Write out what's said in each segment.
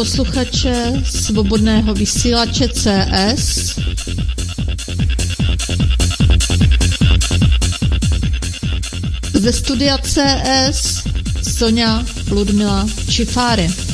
Posluchače svobodného vysílače CS. Ze studia CS Sonja Ludmila Čifáry.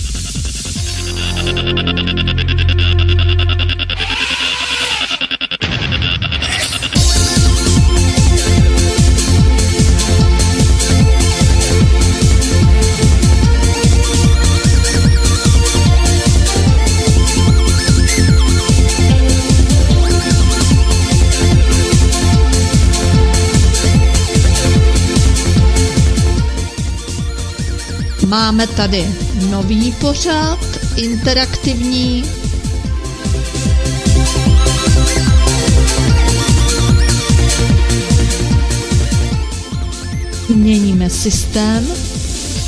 Máme tady nový pořad, interaktivní. Měníme systém,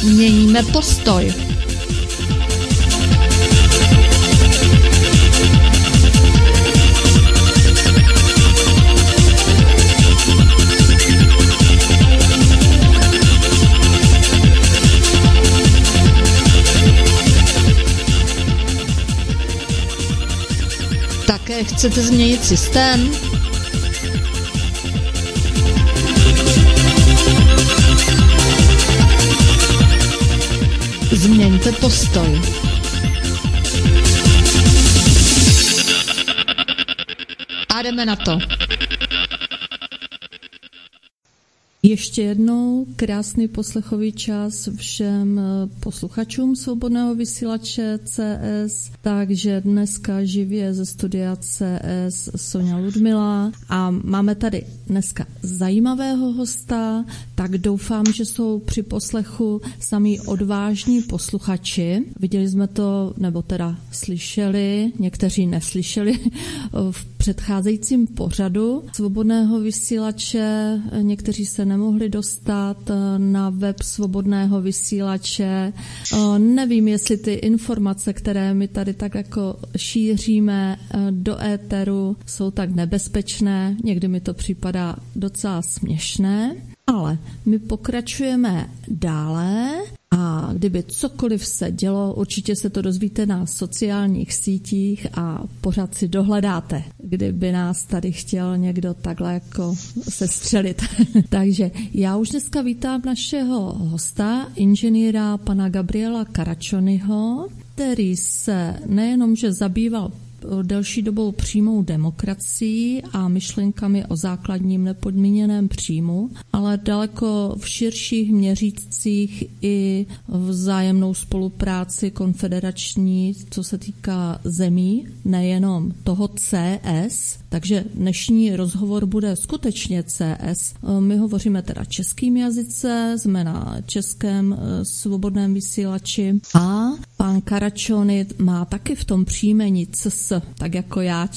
měníme postoj. Chcete změnit systém? Změňte postoj. A jdeme na to. Ještě jednou krásný poslechový čas všem eh, posluchačům svobodného vysílače CS. Takže dneska živě ze studia CS Sonja Ludmila a máme tady dneska zajímavého hosta, tak doufám, že jsou při poslechu sami odvážní posluchači. Viděli jsme to, nebo teda slyšeli, někteří neslyšeli v předcházejícím pořadu svobodného vysílače, někteří se nemohli dostat na web svobodného vysílače. Nevím, jestli ty informace, které my tady tak jako šíříme do éteru, jsou tak nebezpečné. Někdy mi to připadá docela směšné. Ale my pokračujeme dále a kdyby cokoliv se dělo, určitě se to dozvíte na sociálních sítích a pořád si dohledáte, kdyby nás tady chtěl někdo takhle jako se střelit. Takže já už dneska vítám našeho hosta, inženýra pana Gabriela Karačonyho, který se nejenom, že zabýval delší dobou přímou demokracií a myšlenkami o základním nepodmíněném příjmu, ale daleko v širších měřících i vzájemnou spolupráci konfederační, co se týká zemí, nejenom toho CS, takže dnešní rozhovor bude skutečně CS. My hovoříme teda českým jazyce, jsme na českém eh, svobodném vysílači. A? Pan Karačony má taky v tom příjmení CS, tak jako já,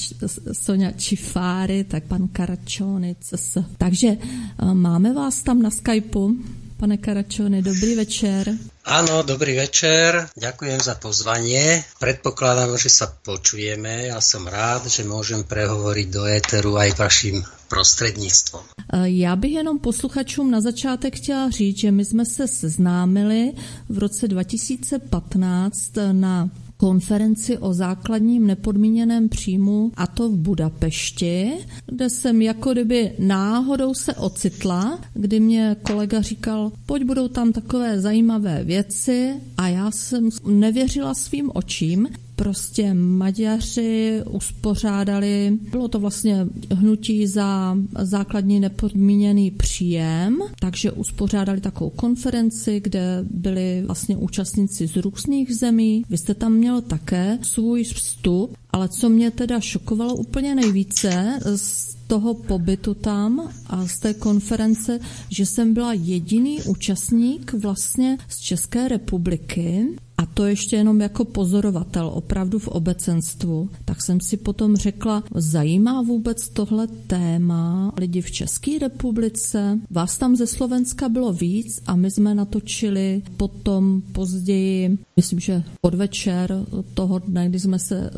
Sonja Čifáry, tak pan Karačony CS. Takže eh, máme vás tam na Skypeu. Pane Karačony, dobrý večer. Áno, dobrý večer, ďakujem za pozvanie. Predpokladám, že sa počujeme. Ja som rád, že môžem prehovoriť do éteru aj vaším prostřednictvím. Já bych jenom posluchačům na začátek chtěla říct, že my jsme se seznámili v roce 2015 na konferenci o základním nepodmíněném příjmu a to v Budapešti, kde jsem jako kdyby náhodou se ocitla, kdy mě kolega říkal, pojď budou tam takové zajímavé věci. A já jsem nevěřila svým očím, prostě Maďaři uspořádali, bylo to vlastně hnutí za základní nepodmíněný příjem, takže uspořádali takovou konferenci, kde byli vlastně účastníci z různých zemí. Vy jste tam měl také svůj vstup, ale co mě teda šokovalo úplně nejvíce z toho pobytu tam a z té konference, že jsem byla jediný účastník vlastně z České republiky a to ještě jenom jako pozorovatel, opravdu v obecenstvu, tak jsem si potom řekla, zajímá vůbec tohle téma lidi v České republice? Vás tam ze Slovenska bylo víc a my jsme natočili potom později, myslím, že podvečer toho dne, kdy jsme se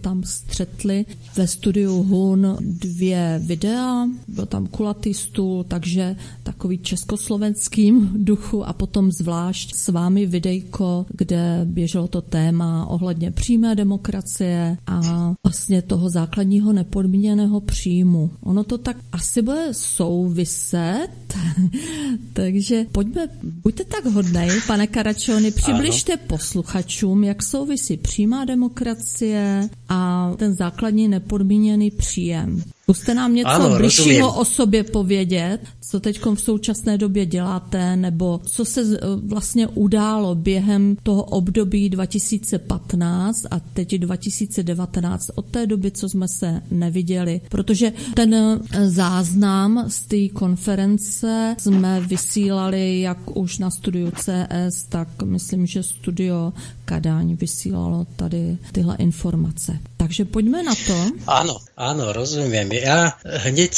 tam střetli ve studiu Hun dvě videa, byl tam kulatý stůl, takže takový československým duchu a potom zvlášť s vámi videjko, kde kde běželo to téma ohledně přímé demokracie a vlastně toho základního nepodmíněného příjmu. Ono to tak asi bude souviset, takže pojďme, buďte tak hodnej, pane Karačony, přibližte ano. posluchačům, jak souvisí přímá demokracie a ten základní nepodmíněný příjem. Zkuste nám něco ano, bližšího o sobě povědět, co teď v současné době děláte, nebo co se vlastně událo během toho období 2015 a teď 2019, od té doby, co jsme se neviděli. Protože ten eh, záznam z té konference jsme vysílali jak už na studiu CS, tak myslím, že studio Kadaň vysílalo tady tyhle informace. Takže pojďme na to. Áno, áno, rozumiem. Ja hneď,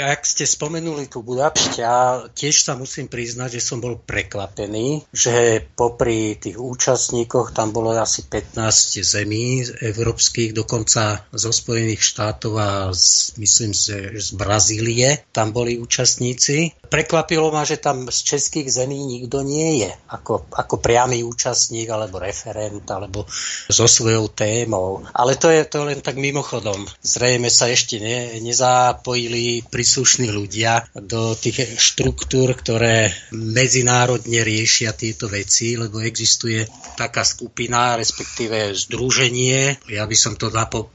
ak ste spomenuli tú Budapešť, ja tiež sa musím priznať, že som bol prekvapený, že popri tých účastníkoch tam bolo asi 15 zemí európskych, dokonca zo Spojených štátov a z, myslím, že z Brazílie tam boli účastníci. Prekvapilo ma, že tam z českých zemí nikto nie je, ako, ako priamy účastník alebo referent, alebo so svojou témou. Ale to je to len tak mimochodom. Zrejme sa ešte ne, nezapojili príslušní ľudia do tých štruktúr, ktoré medzinárodne riešia tieto veci, lebo existuje taká skupina, respektíve združenie, ja by som to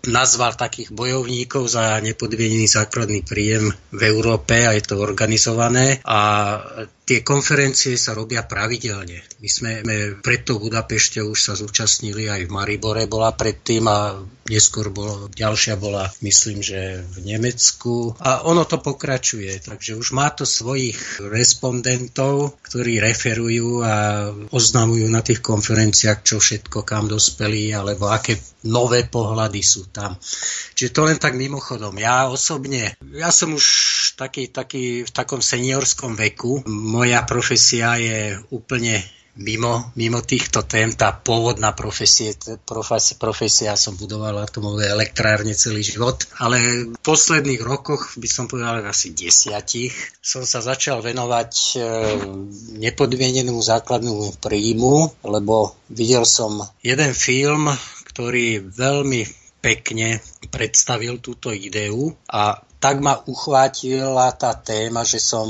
nazval takých bojovníkov za nepodmienený základný príjem v Európe a je to organizované a Tie konferencie sa robia pravidelne. My sme pred tou Budapešťou už sa zúčastnili aj v Maribore bola predtým a neskôr bola, ďalšia bola, myslím, že v Nemecku. A ono to pokračuje, takže už má to svojich respondentov, ktorí referujú a oznamujú na tých konferenciách, čo všetko kam dospeli, alebo aké nové pohľady sú tam. Čiže to len tak mimochodom. Ja osobne, ja som už taký, taký v takom seniorskom veku. Moja profesia je úplne mimo, mimo týchto tém, tá pôvodná profesie, profesia, profesia som budoval atomové elektrárne celý život, ale v posledných rokoch, by som povedal asi desiatich, som sa začal venovať e, nepodmienenému základnému príjmu, lebo videl som jeden film, ktorý veľmi pekne predstavil túto ideu a tak ma uchvátila tá téma, že som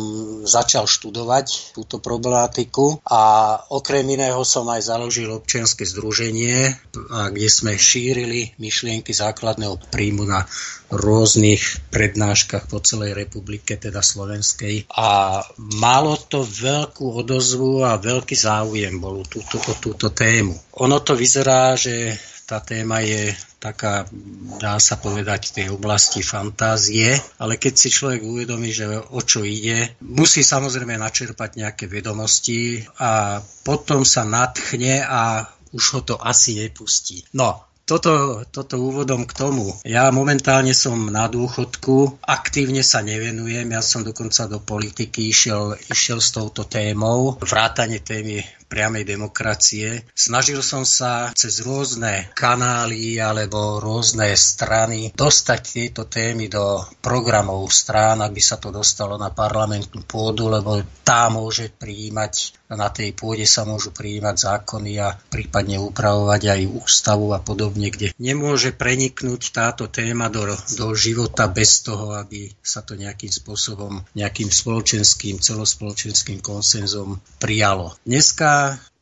začal študovať túto problematiku a okrem iného som aj založil občianske združenie, kde sme šírili myšlienky základného príjmu na rôznych prednáškach po celej republike, teda slovenskej. A malo to veľkú odozvu a veľký záujem bol túto, o túto tému. Ono to vyzerá, že tá téma je taká, dá sa povedať, tej oblasti fantázie, ale keď si človek uvedomí, že o čo ide, musí samozrejme načerpať nejaké vedomosti a potom sa natchne a už ho to asi nepustí. No, toto, toto úvodom k tomu. Ja momentálne som na dôchodku, aktívne sa nevenujem, ja som dokonca do politiky išiel, išiel s touto témou, vrátane témy priamej demokracie. Snažil som sa cez rôzne kanály alebo rôzne strany dostať tieto témy do programov strán, aby sa to dostalo na parlamentnú pôdu, lebo tá môže prijímať na tej pôde sa môžu prijímať zákony a prípadne upravovať aj ústavu a podobne, kde nemôže preniknúť táto téma do, do života bez toho, aby sa to nejakým spôsobom, nejakým spoločenským, celospoločenským konsenzom prijalo. Dneska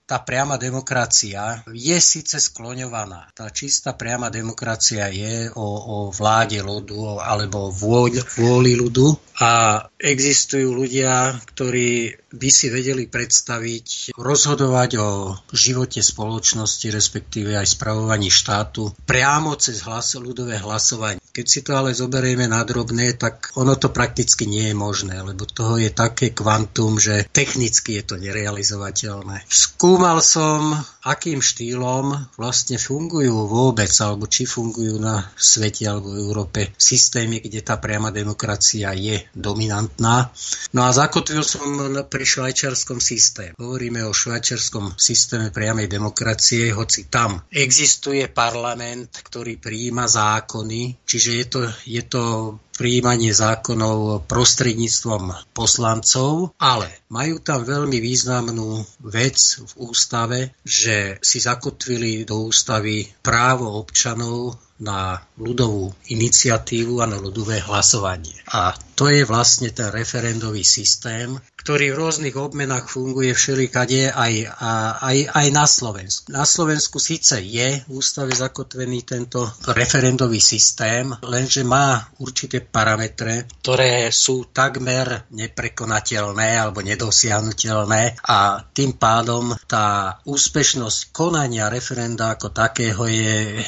tá priama demokracia je síce skloňovaná. Tá čistá priama demokracia je o, o vláde ľudu alebo vôľ, vôli ľudu a existujú ľudia, ktorí by si vedeli predstaviť rozhodovať o živote spoločnosti, respektíve aj spravovaní štátu priamo cez hlas, ľudové hlasovanie. Keď si to ale zoberieme na drobné, tak ono to prakticky nie je možné, lebo toho je také kvantum, že technicky je to nerealizovateľné. Skúmal som, akým štýlom vlastne fungujú vôbec, alebo či fungujú na svete alebo v Európe systémy, kde tá priama demokracia je dominantná. No a zakotvil som pri švajčiarskom systéme. Hovoríme o švajčiarskom systéme priamej demokracie, hoci tam existuje parlament, ktorý prijíma zákony, čiže je to, je to prijímanie zákonov prostredníctvom poslancov, ale majú tam veľmi významnú vec v ústave, že si zakotvili do ústavy právo občanov na ľudovú iniciatívu a na ľudové hlasovanie. A to je vlastne ten referendový systém, ktorý v rôznych obmenách funguje všelikade aj, aj, aj na Slovensku. Na Slovensku síce je v ústave zakotvený tento referendový systém, lenže má určité parametre, ktoré sú takmer neprekonateľné alebo nedosiahnutelné a tým pádom tá úspešnosť konania referenda ako takého je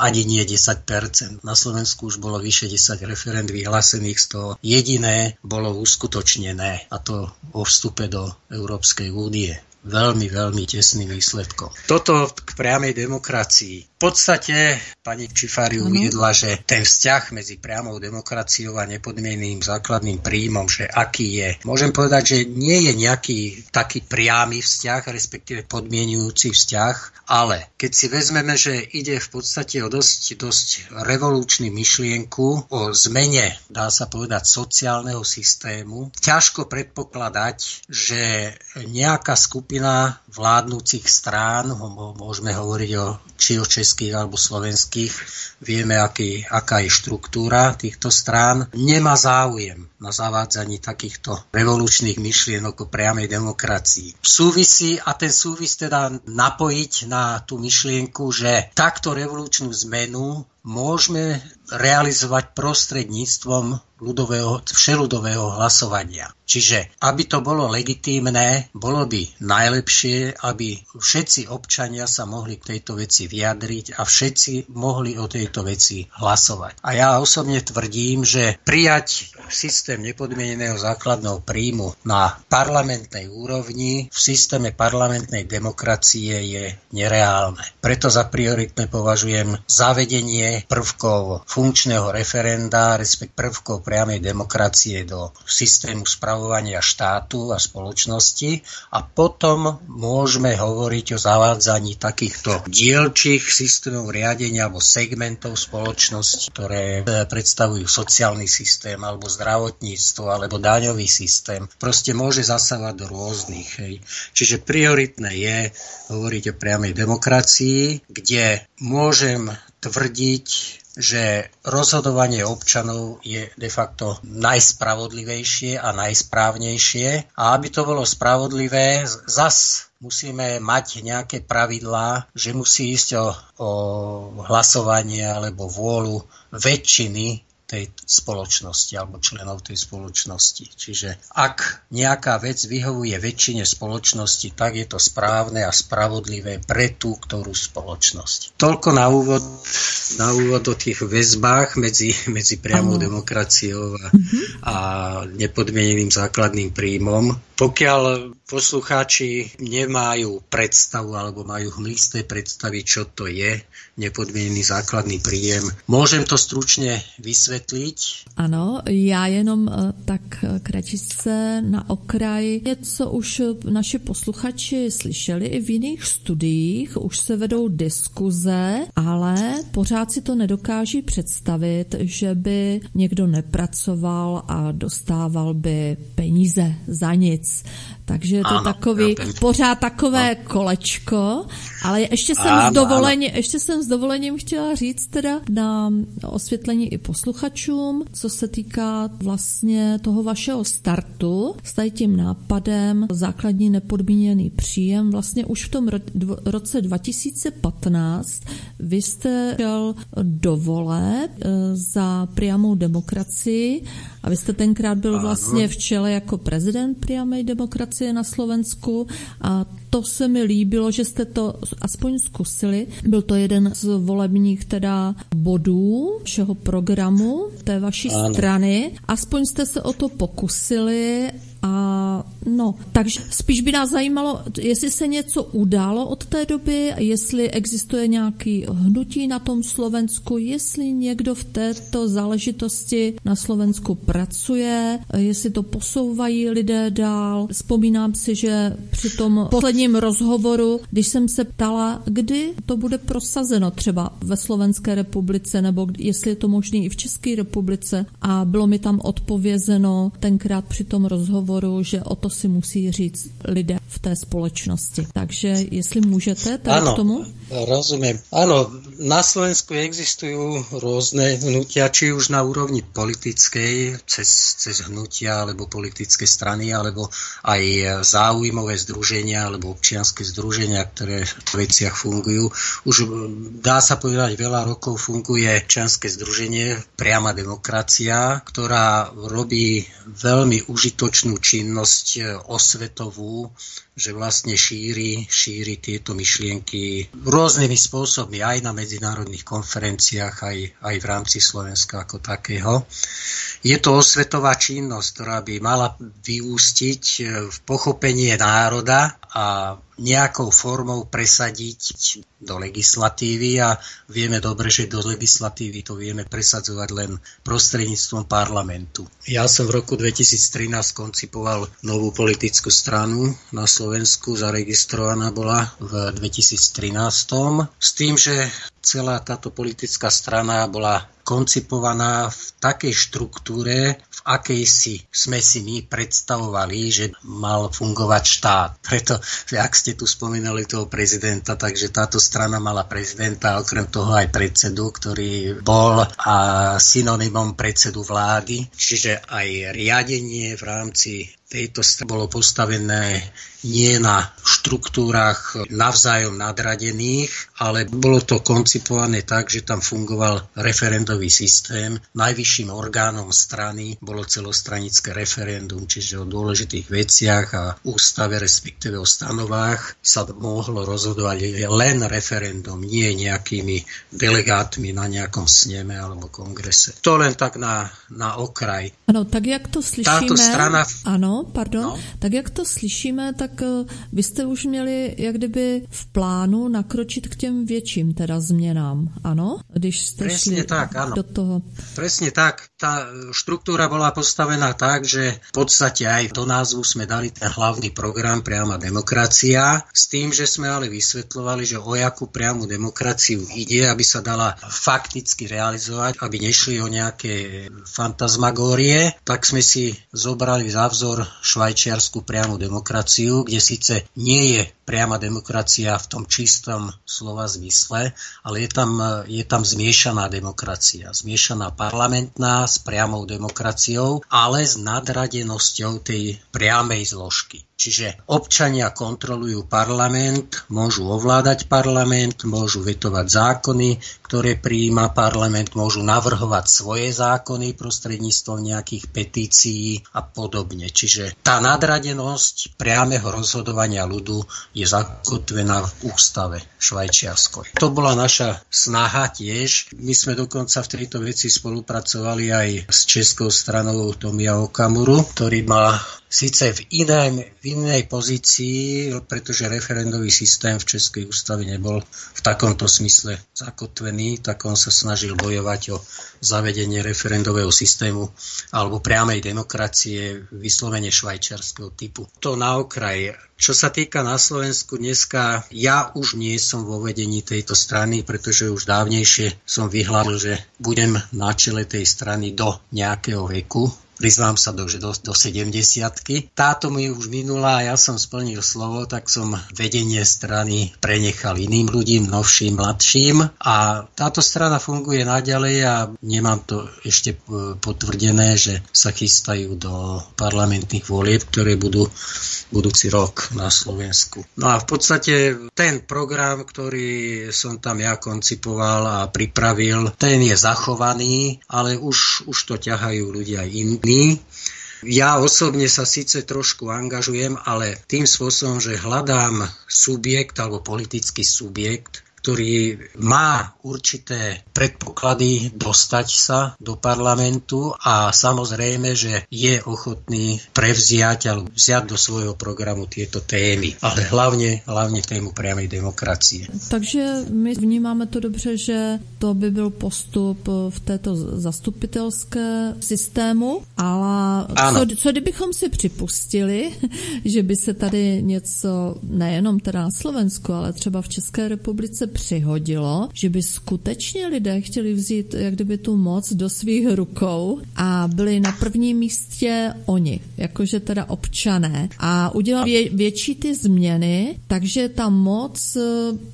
ani nie 10%. Na Slovensku už bolo vyše 10 referend vyhlásených, z toho jediné bolo uskutočnené a to o vstupe do Európskej únie veľmi, veľmi tesným výsledkom. Toto k priamej demokracii. V podstate pani Čifari uviedla, že ten vzťah medzi priamou demokraciou a nepodmieneným základným príjmom, že aký je. Môžem povedať, že nie je nejaký taký priamy vzťah, respektíve podmienujúci vzťah, ale keď si vezmeme, že ide v podstate o dosť, dosť revolučný myšlienku, o zmene, dá sa povedať, sociálneho systému, ťažko predpokladať, že nejaká skupina vládnúcich strán, môžeme hovoriť o, či o českých alebo slovenských, vieme, aký, aká je štruktúra týchto strán, nemá záujem na zavádzaní takýchto revolučných myšlienok o priamej demokracii. Súvisí, a ten súvis teda napojiť na tú myšlienku, že takto revolučnú zmenu môžeme realizovať prostredníctvom ľudového, všeludového hlasovania. Čiže, aby to bolo legitímne, bolo by najlepšie, aby všetci občania sa mohli k tejto veci vyjadriť a všetci mohli o tejto veci hlasovať. A ja osobne tvrdím, že prijať systém nepodmieneného základného príjmu na parlamentnej úrovni v systéme parlamentnej demokracie je nereálne. Preto za prioritné považujem zavedenie prvkov funkčného referenda, respekt prvkov priamej demokracie do systému spravovania štátu a spoločnosti a potom môžeme hovoriť o zavádzaní takýchto dielčích systémov riadenia alebo segmentov spoločnosti, ktoré e, predstavujú sociálny systém alebo zdravotníctvo alebo daňový systém. Proste môže zasávať do rôznych. Hej. Čiže prioritné je hovoriť o priamej demokracii, kde môžem tvrdiť, že rozhodovanie občanov je de facto najspravodlivejšie a najsprávnejšie. A aby to bolo spravodlivé, zas musíme mať nejaké pravidlá, že musí ísť o, o hlasovanie alebo vôľu väčšiny tej spoločnosti alebo členov tej spoločnosti. Čiže ak nejaká vec vyhovuje väčšine spoločnosti, tak je to správne a spravodlivé pre tú ktorú spoločnosť. Toľko na úvod, na úvod o tých väzbách medzi, medzi priamou demokraciou a, mhm. a nepodmieneným základným príjmom. Pokiaľ poslucháči nemajú predstavu alebo majú hmlisté predstavy, čo to je nepodmienený základný príjem, môžem to stručne vysvetliť? Ano, já jenom eh, tak eh, kratičce na okraj. Něco už naši posluchači slyšeli i v jiných studiích, už se vedou diskuze, ale pořád si to nedokáží představit, že by někdo nepracoval a dostával by peníze za nic. Takže je to ano, takový, pořád takové no. kolečko, ale ještě jsem, ano, s dovolením, ještě jsem s dovolením chtěla říct teda na osvětlení i posluchačům, co se týká vlastně toho vašeho startu s tady tím nápadem základní nepodmíněný příjem. Vlastně už v tom roce 2015 vy jste chtěl dovole eh, za priamou demokracii a vy jste tenkrát byl vlastně v čele jako prezident priamej demokracie na Slovensku a to se mi líbilo, že jste to aspoň zkusili. Byl to jeden z volebních teda bodů všeho programu té vaší ano. strany. Aspoň jste se o to pokusili a No, takže spíš by nás zajímalo, jestli se něco událo od té doby, jestli existuje nějaký hnutí na tom Slovensku, jestli někdo v této záležitosti na Slovensku pracuje, jestli to posouvají lidé dál. Vzpomínám si, že při tom posledním rozhovoru, když jsem se ptala, kdy to bude prosazeno třeba ve Slovenské republice, nebo jestli je to možné i v České republice a bylo mi tam odpovězeno tenkrát při tom rozhovoru, že o to si musí říct lidé v té společnosti. Takže jestli můžete, tak ano, k tomu? Rozumím. Ano, na Slovensku existujú rôzne hnutia, či už na úrovni politickej, cez, cez hnutia, alebo politické strany, alebo aj záujmové združenia, alebo občianske združenia, ktoré v veciach fungujú. Už dá sa povedať, veľa rokov funguje občianske združenie Priama demokracia, ktorá robí veľmi užitočnú činnosť osvetovú, že vlastne šíri, šíri tieto myšlienky rôznymi spôsobmi, aj na medzinárodných konferenciách, aj, aj v rámci Slovenska ako takého. Je to osvetová činnosť, ktorá by mala vyústiť v pochopenie národa a nejakou formou presadiť do legislatívy a vieme dobre, že do legislatívy to vieme presadzovať len prostredníctvom parlamentu. Ja som v roku 2013 koncipoval novú politickú stranu na Slovensku, zaregistrovaná bola v 2013 s tým, že celá táto politická strana bola koncipovaná v takej štruktúre, akej si sme si my predstavovali, že mal fungovať štát. Preto, ak ste tu spomínali toho prezidenta, takže táto strana mala prezidenta, okrem toho aj predsedu, ktorý bol a synonymom predsedu vlády, čiže aj riadenie v rámci tejto bolo postavené nie na štruktúrach navzájom nadradených, ale bolo to koncipované tak, že tam fungoval referendový systém. Najvyšším orgánom strany bolo celostranické referendum, čiže o dôležitých veciach a ústave, respektíve o stanovách sa mohlo rozhodovať len referendum, nie nejakými delegátmi na nejakom sneme alebo kongrese. To len tak na, na okraj. Ano, tak jak to slyšíme... Táto strana... Ano, pardon. No. Tak jak to slyšíme, tak eh, vy jste už měli jak kdyby v plánu nakročit k těm větším teda změnám, ano? Když jste Presne šli tak, áno. do toho. Presne tak. Tá štruktúra bola postavená tak, že v podstate aj do názvu sme dali ten hlavný program Priama demokracia, s tým, že sme ale vysvetľovali, že o jakú priamu demokraciu ide, aby sa dala fakticky realizovať, aby nešli o nejaké fantasmagórie, tak sme si zobrali za vzor švajčiarsku priamu demokraciu, kde síce nie je priama demokracia v tom čistom slova zmysle, ale je tam, je tam zmiešaná demokracia. Zmiešaná parlamentná s priamou demokraciou, ale s nadradenosťou tej priamej zložky. Čiže občania kontrolujú parlament, môžu ovládať parlament, môžu vetovať zákony, ktoré prijíma parlament, môžu navrhovať svoje zákony prostredníctvom nejakých petícií a podobne. Čiže tá nadradenosť priameho rozhodovania ľudu je zakotvená v ústave švajčiarskoj. To bola naša snaha tiež. My sme dokonca v tejto veci spolupracovali aj s českou stranou Tomia Okamuru, ktorý má síce v, inej, v inej pozícii, pretože referendový systém v Českej ústave nebol v takomto smysle zakotvený, tak on sa snažil bojovať o zavedenie referendového systému alebo priamej demokracie vyslovene švajčiarského typu. To na okraj. Čo sa týka na Slovensku dneska, ja už nie som vo vedení tejto strany, pretože už dávnejšie som vyhlásil, že budem na čele tej strany do nejakého veku, priznám sa do, do, do 70 Táto mi už minula a ja som splnil slovo, tak som vedenie strany prenechal iným ľudím, novším, mladším a táto strana funguje naďalej a nemám to ešte e, potvrdené, že sa chystajú do parlamentných volieb, ktoré budú budúci rok na Slovensku. No a v podstate ten program, ktorý som tam ja koncipoval a pripravil, ten je zachovaný, ale už, už to ťahajú ľudia iní. Ja osobne sa síce trošku angažujem, ale tým spôsobom, že hľadám subjekt alebo politický subjekt, ktorý má určité predpoklady dostať sa do parlamentu a samozrejme, že je ochotný prevziať alebo vziať do svojho programu tieto témy, ale hlavne, hlavne tému priamej demokracie. Takže my vnímáme to dobře, že to by byl postup v této zastupitelské systému, ale co, co kdybychom si připustili, že by se tady něco nejenom teda na Slovensku, ale třeba v České republice přihodilo, že by skutečně lidé chtěli vzít jak kdyby tu moc do svých rukou a byli na prvním místě oni, jakože teda občané. A udělali vě, větší ty změny, takže ta moc,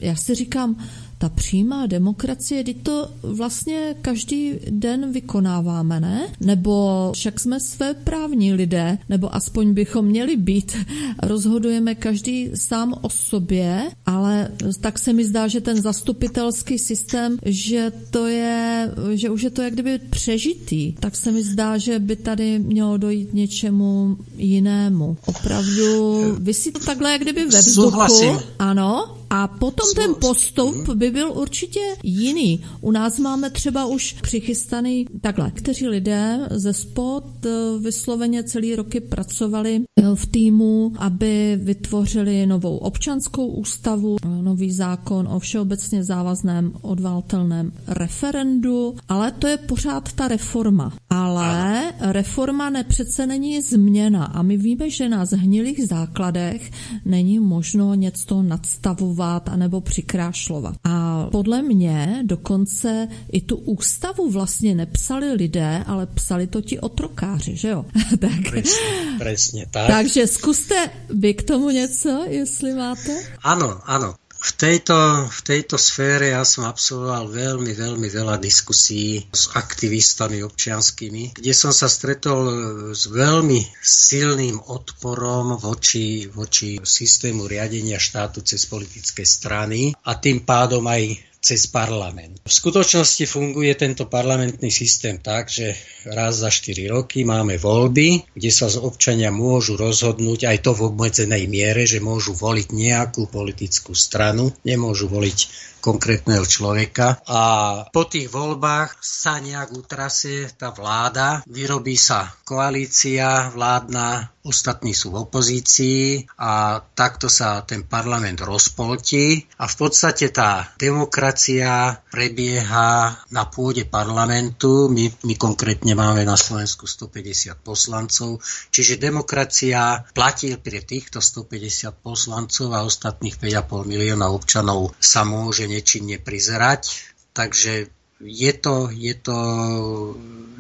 já si říkám, ta přímá demokracie, teď to vlastně každý den vykonáváme, ne? Nebo však jsme své právní lidé, nebo aspoň bychom měli být. Rozhodujeme každý sám o sobě, ale tak se mi zdá, že ten zastupitelský systém, že to je, že už je to jak kdyby přežitý. Tak se mi zdá, že by tady mělo dojít něčemu jinému. Opravdu, vy to takhle jak kdyby ve vzduchu. Souhlasím. Ano, a potom ten postup by byl určitě jiný. U nás máme třeba už přichystaný takhle, kteří lidé ze spod eh, vysloveně celý roky pracovali eh, v týmu, aby vytvořili novou občanskou ústavu, nový zákon o všeobecně závazném odvaltelném referendu, ale to je pořád ta reforma. Ale reforma ne přece není změna. A my víme, že na zhnilých základech není možno něco nadstavovat zlepšovat anebo přikrášlovat. A podle mě dokonce i tu ústavu vlastně nepsali lidé, ale psali to ti otrokáři, že jo? tak. Presne, presne tak. Takže zkuste vy k tomu něco, jestli máte. Ano, ano. V tejto, v tejto sfére ja som absolvoval veľmi, veľmi veľa diskusí s aktivistami občianskými, kde som sa stretol s veľmi silným odporom voči, voči systému riadenia štátu cez politické strany a tým pádom aj cez parlament. V skutočnosti funguje tento parlamentný systém tak, že raz za 4 roky máme voľby, kde sa z občania môžu rozhodnúť aj to v obmedzenej miere, že môžu voliť nejakú politickú stranu, nemôžu voliť konkrétneho človeka. A po tých voľbách sa nejak utrasie tá vláda, vyrobí sa koalícia vládna, ostatní sú v opozícii a takto sa ten parlament rozpoltí. A v podstate tá demokracia prebieha na pôde parlamentu. My, my konkrétne máme na Slovensku 150 poslancov, čiže demokracia platí pre týchto 150 poslancov a ostatných 5,5 milióna občanov sa môže nečinne prizerať. Takže je to, je to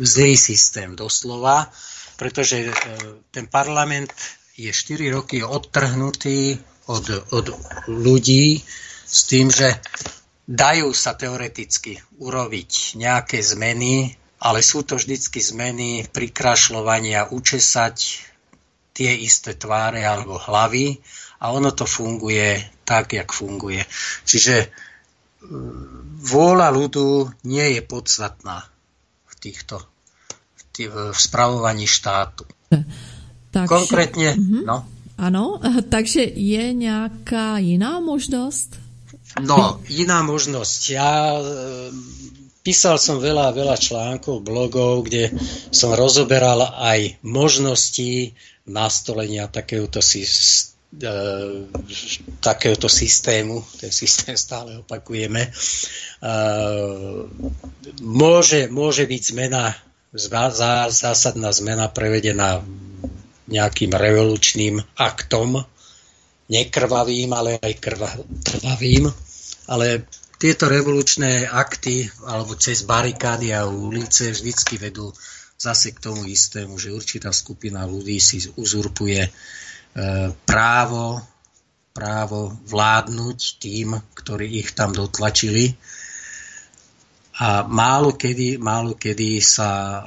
zlý systém doslova, pretože e, ten parlament je 4 roky odtrhnutý od, od ľudí s tým, že dajú sa teoreticky urobiť nejaké zmeny, ale sú to vždycky zmeny prikrašľovania, učesať tie isté tváre alebo hlavy a ono to funguje tak, jak funguje. Čiže vôľa ľudu nie je podstatná v týchto v, tý, v spravovaní štátu. Takže, Konkrétne, uh-huh. no. Ano, takže je nějaká jiná možnost? No, iná možnosť. Ja e, písal som veľa, veľa článkov, blogov, kde som rozoberal aj možnosti nastolenia takéhoto E, takéhoto systému, ten systém stále opakujeme, e, môže, môže byť zmena, zásadná zmena prevedená nejakým revolučným aktom, nekrvavým, ale aj krva, krvavým, ale tieto revolučné akty alebo cez barikády a ulice vždycky vedú zase k tomu istému, že určitá skupina ľudí si uzurpuje E, právo, právo vládnuť tým, ktorí ich tam dotlačili. A málo kedy, málo kedy sa uh,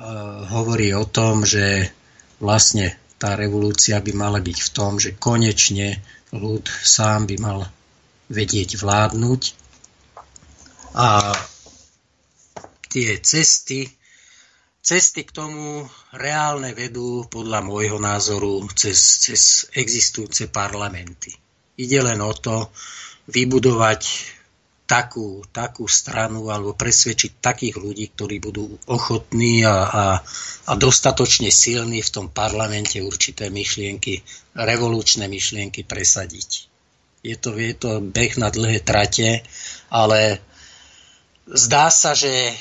hovorí o tom, že vlastne tá revolúcia by mala byť v tom, že konečne ľud sám by mal vedieť vládnuť. A tie cesty, Cesty k tomu reálne vedú podľa môjho názoru cez, cez existujúce parlamenty. Ide len o to vybudovať takú, takú stranu alebo presvedčiť takých ľudí, ktorí budú ochotní a, a, a dostatočne silní v tom parlamente určité myšlienky, revolučné myšlienky presadiť. Je to, je to beh na dlhé trate, ale zdá sa, že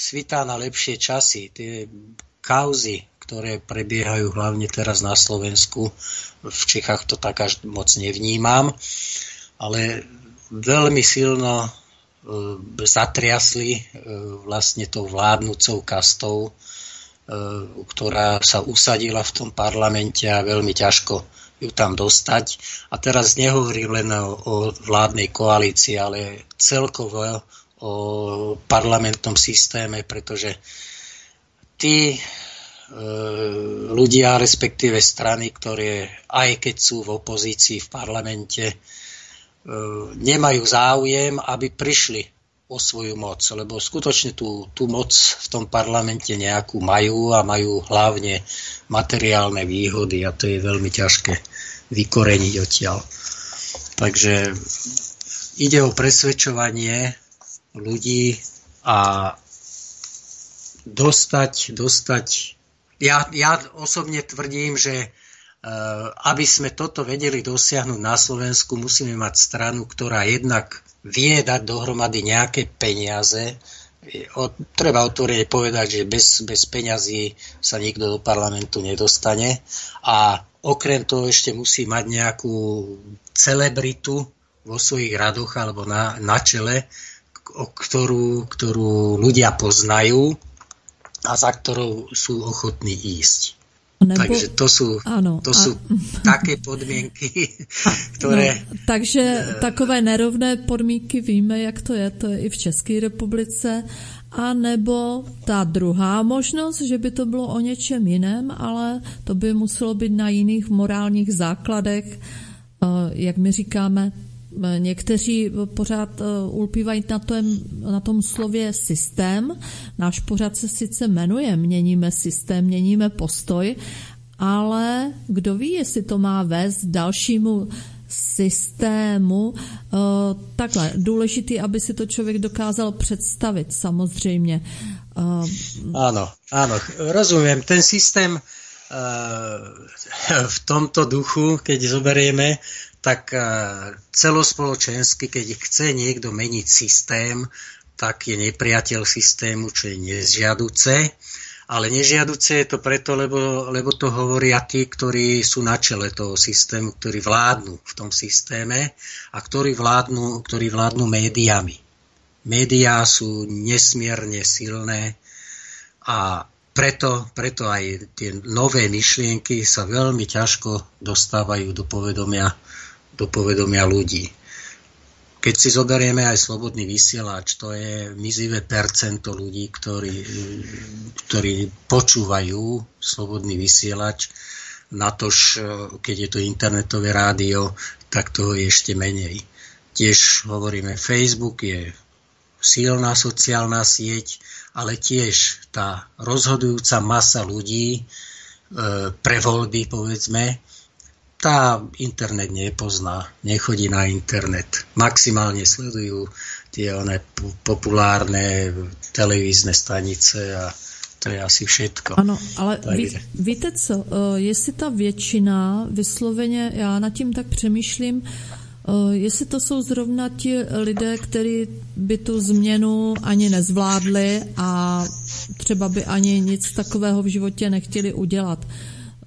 svitá na lepšie časy. Tie kauzy, ktoré prebiehajú hlavne teraz na Slovensku, v Čechách to tak až moc nevnímam, ale veľmi silno e, zatriasli e, vlastne tou vládnúcou kastou, e, ktorá sa usadila v tom parlamente a veľmi ťažko ju tam dostať. A teraz nehovorím len o, o vládnej koalícii, ale celkovo o parlamentnom systéme, pretože tí ľudia, respektíve strany, ktoré aj keď sú v opozícii v parlamente, E, nemajú záujem, aby prišli o svoju moc, lebo skutočne tú, tú moc v tom parlamente nejakú majú a majú hlavne materiálne výhody a to je veľmi ťažké vykoreniť odtiaľ. Takže ide o presvedčovanie ľudí a dostať, dostať ja, ja osobne tvrdím, že Eh, aby sme toto vedeli dosiahnuť na Slovensku, musíme mať stranu, ktorá jednak vie dať dohromady nejaké peniaze. O, treba otvorene povedať, že bez, bez peňazí sa nikto do parlamentu nedostane. A okrem toho ešte musí mať nejakú celebritu vo svojich radoch alebo na, na čele, o ktorú, ktorú ľudia poznajú a za ktorou sú ochotní ísť. Nebo, takže to sú, ano, to sú a, také podmienky, ktoré... No, takže takové nerovné podmínky víme, jak to je, to je i v České republice, a nebo ta druhá možnost, že by to bylo o něčem jiném, ale to by muselo být na jiných morálních základech, jak my říkáme, Někteří pořád eh, ulpívají na tom, na tom slově systém. Náš pořád se sice jmenuje Měníme systém, měníme postoj, ale kdo ví, jestli to má vést dalšímu systému. Eh, takhle, důležitý, aby si to člověk dokázal představit, samozřejmě. Áno, eh, áno, rozumiem. Ten systém v tomto duchu, keď zoberieme, tak eh, celospoločensky, keď chce niekto meniť systém, tak je nepriateľ systému, čo je nežiaduce. Ale nežiaduce je to preto, lebo, lebo to hovoria tí, ktorí sú na čele toho systému, ktorí vládnu v tom systéme a ktorí vládnu, ktorí vládnu médiami. Médiá sú nesmierne silné a preto, preto aj tie nové myšlienky sa veľmi ťažko dostávajú do povedomia do povedomia ľudí. Keď si zoberieme aj slobodný vysielač, to je mizivé percento ľudí, ktorí, ktorí počúvajú slobodný vysielač, na tož, keď je to internetové rádio, tak toho je ešte menej. Tiež hovoríme, Facebook je silná sociálna sieť, ale tiež tá rozhodujúca masa ľudí e, pre voľby, povedzme, tá internet nepozná, nechodí na internet. Maximálne sledujú tie one populárne televízne stanice a to je asi všetko. Ano, ale ví, víte co, eh, jestli ta většina vysloveně, já nad tím tak přemýšlím, eh, jestli to jsou zrovna ti lidé, kteří by tu změnu ani nezvládli a třeba by ani nic takového v životě nechtěli udělat.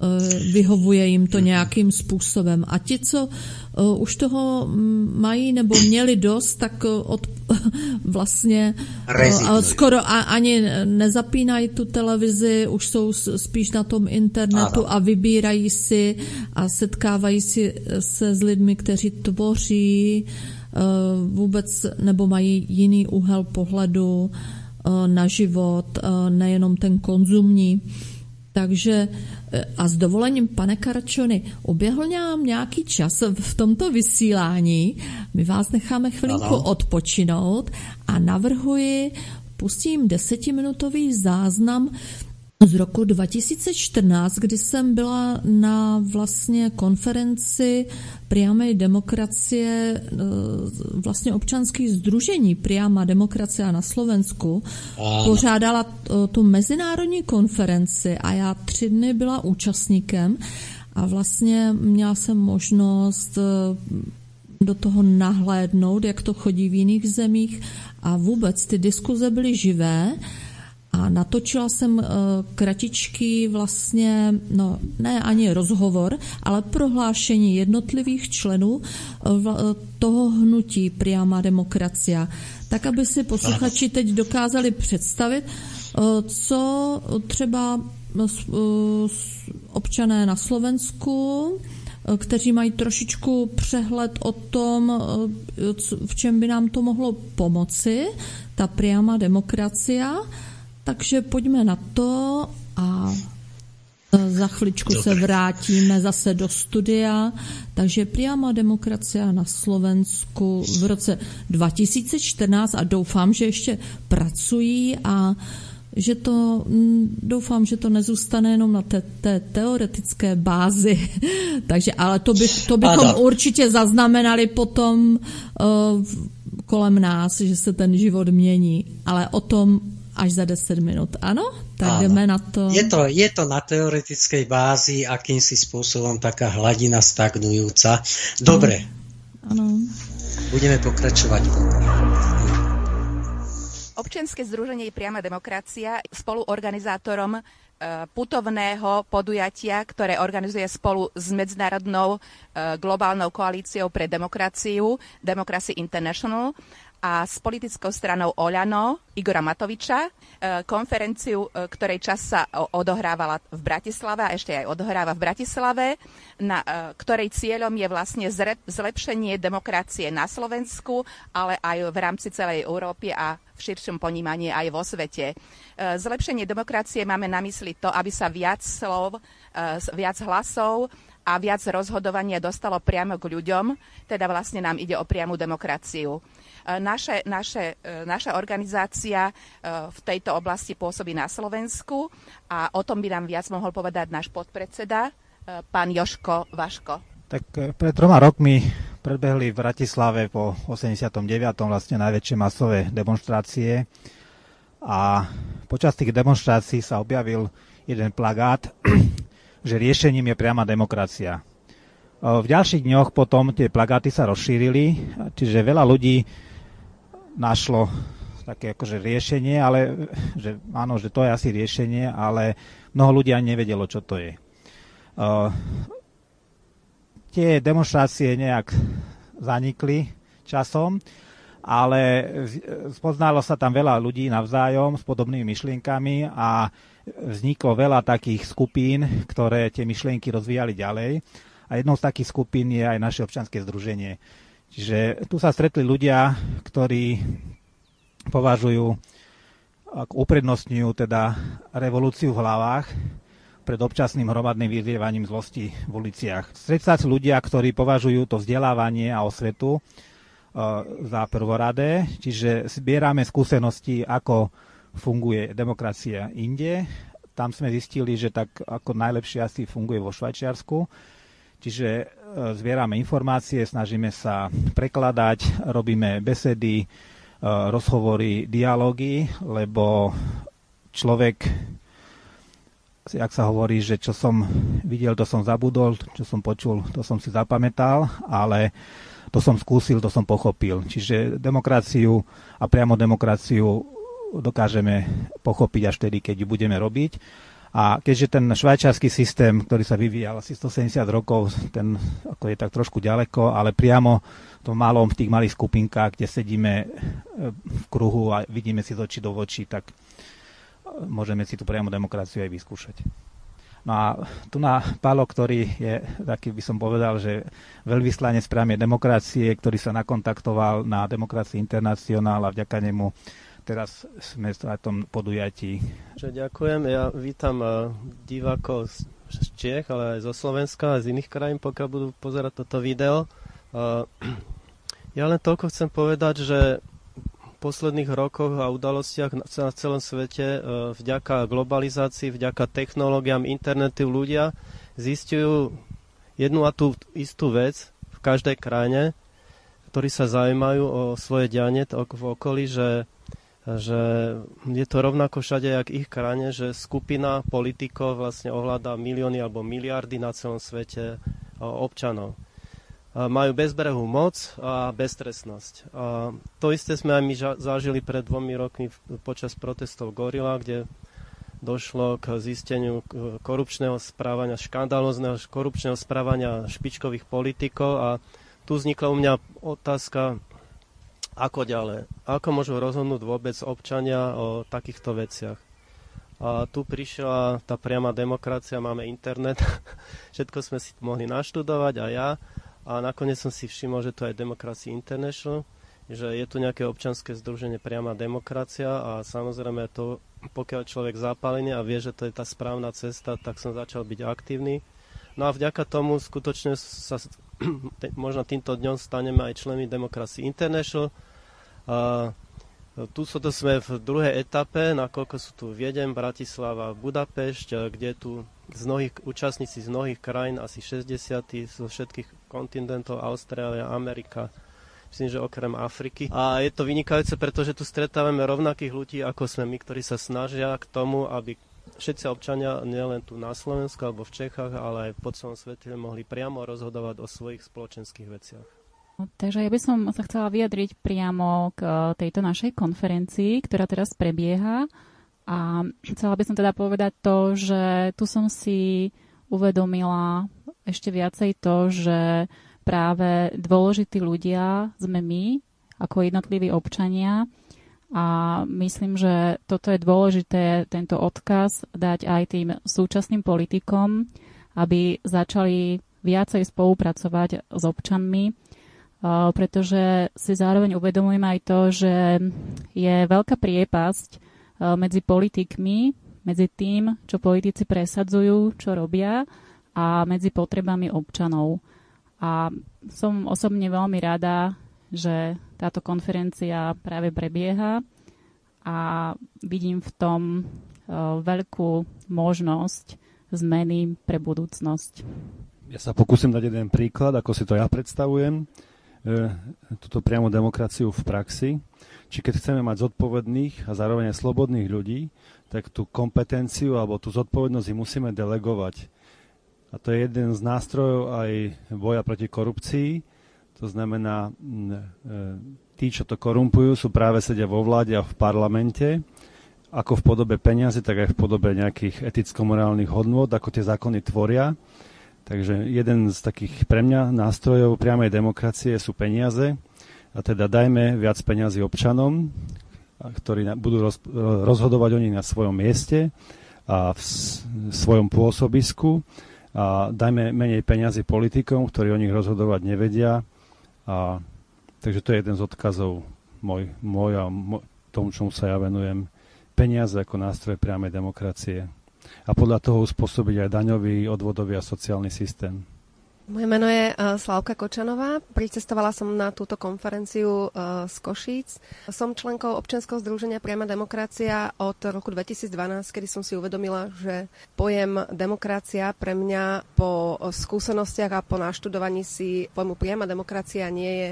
Eh, vyhovuje jim to nějakým způsobem. A ti, co eh, už toho mají nebo měli dost, tak eh, od, vlastně Rezignují. skoro ani nezapínají tu televizi, už jsou spíš na tom internetu ano. a vybírají si a setkávají si se s lidmi, kteří tvoří vůbec nebo mají jiný úhel pohledu na život, nejenom ten konzumní. Takže e, a s dovolením, pane Karačony, uběhl nám nějaký čas v tomto vysílání. My vás necháme chvilinku ano. odpočinout a navrhuji, pustím desetiminutový záznam z roku 2014, kdy jsem byla na vlastně konferenci Priamej demokracie, e, vlastně občanských združení Priama demokracia na Slovensku, ano. pořádala tu mezinárodní konferenci a já tři dny byla účastníkem a vlastně měla jsem možnost e, do toho nahlédnout, jak to chodí v jiných zemích a vůbec ty diskuze byly živé a natočila jsem eh, kratičký vlastně, no ne ani rozhovor, ale prohlášení jednotlivých členů eh, eh, toho hnutí Priama demokracia, tak aby si posluchači teď dokázali představit, co třeba občané na Slovensku, kteří mají trošičku přehled o tom, v čem by nám to mohlo pomoci, ta priama demokracia, takže pojďme na to a za chviličku Dobre. se vrátíme zase do studia. Takže priama demokracia na Slovensku v roce 2014 a doufám, že ještě pracují a že to, doufám, že to nezůstane jenom na té, té teoretické bázi. Takže, ale to, by, to bychom ano. určitě zaznamenali potom uh, kolem nás, že se ten život mění. Ale o tom až za 10 minút. Áno? Tak Áno. na to. Je, to. je to na teoretickej bázi, akýmsi spôsobom taká hladina stagnujúca. Dobre. Áno. Budeme pokračovať. Občianske združenie Priama demokracia spoluorganizátorom e, putovného podujatia, ktoré organizuje spolu s Medzinárodnou e, globálnou koalíciou pre demokraciu Democracy International a s politickou stranou Oľano Igora Matoviča, e, konferenciu, e, ktorej čas sa odohrávala v Bratislave a ešte aj odohráva v Bratislave, na e, ktorej cieľom je vlastne zlepšenie demokracie na Slovensku, ale aj v rámci celej Európy a v širšom ponímaní aj vo svete. Zlepšenie demokracie máme na mysli to, aby sa viac slov, viac hlasov a viac rozhodovania dostalo priamo k ľuďom, teda vlastne nám ide o priamu demokraciu. E, naše, naše, e, naša organizácia e, v tejto oblasti pôsobí na Slovensku a o tom by nám viac mohol povedať náš podpredseda, pán Joško Vaško. Tak pred troma rokmi prebehli v Bratislave po 89. vlastne najväčšie masové demonstrácie a počas tých demonstrácií sa objavil jeden plagát, že riešením je priama demokracia. V ďalších dňoch potom tie plagáty sa rozšírili, čiže veľa ľudí našlo také akože riešenie, ale že áno, že to je asi riešenie, ale mnoho ľudí ani nevedelo, čo to je. Uh, tie demonstrácie nejak zanikli časom, ale spoznalo sa tam veľa ľudí navzájom s podobnými myšlienkami a vzniklo veľa takých skupín, ktoré tie myšlienky rozvíjali ďalej. A jednou z takých skupín je aj naše občanské združenie. Čiže tu sa stretli ľudia, ktorí považujú, uprednostňujú teda revolúciu v hlavách pred občasným hromadným vyzievaním zlosti v uliciach. Stretať ľudia, ktorí považujú to vzdelávanie a osvetu e, za prvoradé, čiže zbierame skúsenosti, ako funguje demokracia inde. Tam sme zistili, že tak ako najlepšie asi funguje vo Švajčiarsku. Čiže zbierame informácie, snažíme sa prekladať, robíme besedy, e, rozhovory, dialógy, lebo človek, jak sa hovorí, že čo som videl, to som zabudol, čo som počul, to som si zapamätal, ale to som skúsil, to som pochopil. Čiže demokraciu a priamo demokraciu dokážeme pochopiť až vtedy, keď ju budeme robiť. A keďže ten švajčiarsky systém, ktorý sa vyvíjal asi 170 rokov, ten ako je tak trošku ďaleko, ale priamo v tom malom, v tých malých skupinkách, kde sedíme e, v kruhu a vidíme si z očí do očí, tak e, môžeme si tu priamo demokraciu aj vyskúšať. No a tu na Palo, ktorý je, taký by som povedal, že veľvyslanec priamej demokracie, ktorý sa nakontaktoval na Demokracii Internacionál a vďaka nemu teraz sme na tom podujatí. Ďakujem, ja vítam eh, divákov z Čech, ale aj zo Slovenska a z iných krajín, pokiaľ budú pozerať toto video. Eh, ja len toľko chcem povedať, že posledných rokoch a udalostiach na celom svete vďaka globalizácii, vďaka technológiám internetu ľudia zistujú jednu a tú istú vec v každej krajine, ktorí sa zaujímajú o svoje dianie v okolí, že že je to rovnako všade, jak ich krajine, že skupina politikov vlastne ovláda milióny alebo miliardy na celom svete občanov. Majú bezbrehú moc a beztrestnosť. A to isté sme aj my zažili pred dvomi rokmi počas protestov Gorila, kde došlo k zisteniu korupčného správania, škandálozného korupčného správania špičkových politikov a tu vznikla u mňa otázka, ako ďalej? Ako môžu rozhodnúť vôbec občania o takýchto veciach? A tu prišla tá priama demokracia, máme internet, všetko sme si mohli naštudovať a ja. A nakoniec som si všimol, že to je Democracy International, že je tu nejaké občanské združenie priama demokracia a samozrejme to, pokiaľ človek zapálený a vie, že to je tá správna cesta, tak som začal byť aktívny. No a vďaka tomu skutočne sa možno týmto dňom staneme aj členmi Democracy International. A tu sú to sme v druhej etape, nakoľko sú tu Viedem, Bratislava, Budapešť, kde tu z mnohých, účastníci z mnohých krajín, asi 60 zo všetkých kontinentov, Austrália, Amerika, myslím, že okrem Afriky. A je to vynikajúce, pretože tu stretávame rovnakých ľudí, ako sme my, ktorí sa snažia k tomu, aby všetci občania nielen tu na Slovensku alebo v Čechách, ale aj po celom svete mohli priamo rozhodovať o svojich spoločenských veciach. Takže ja by som sa chcela vyjadriť priamo k eh, tejto našej konferencii, ktorá teraz prebieha. A chcela by som teda povedať to, že tu som si uvedomila ešte viacej to, že práve dôležití ľudia sme my, ako jednotliví občania, a myslím, že toto je dôležité, tento odkaz dať aj tým súčasným politikom, aby začali viacej spolupracovať s občanmi, pretože si zároveň uvedomujem aj to, že je veľká priepasť medzi politikmi, medzi tým, čo politici presadzujú, čo robia a medzi potrebami občanov. A som osobne veľmi rada, že táto konferencia práve prebieha a vidím v tom e, veľkú možnosť zmeny pre budúcnosť. Ja sa pokúsim dať jeden príklad, ako si to ja predstavujem, e, túto priamo demokraciu v praxi. Či keď chceme mať zodpovedných a zároveň aj slobodných ľudí, tak tú kompetenciu alebo tú zodpovednosť musíme delegovať. A to je jeden z nástrojov aj boja proti korupcii, to znamená, e, tí, čo to korumpujú, sú práve sedia vo vláde a v parlamente, ako v podobe peniazy, tak aj v podobe nejakých eticko-morálnych hodnôt, ako tie zákony tvoria. Takže jeden z takých pre mňa nástrojov priamej demokracie sú peniaze. A teda dajme viac peniazy občanom, ktorí budú roz, rozhodovať o nich na svojom mieste a v svojom pôsobisku. A dajme menej peniazy politikom, ktorí o nich rozhodovať nevedia a, takže to je jeden z odkazov môj, môj a môj, tomu, čomu sa ja venujem. Peniaze ako nástroj priamej demokracie. A podľa toho uspôsobiť aj daňový, odvodový a sociálny systém. Moje meno je uh, Slavka Kočanová. Pricestovala som na túto konferenciu uh, z Košíc. Som členkou občianského združenia Priama demokracia od roku 2012, kedy som si uvedomila, že pojem demokracia pre mňa po skúsenostiach a po naštudovaní si pojmu priama demokracia nie je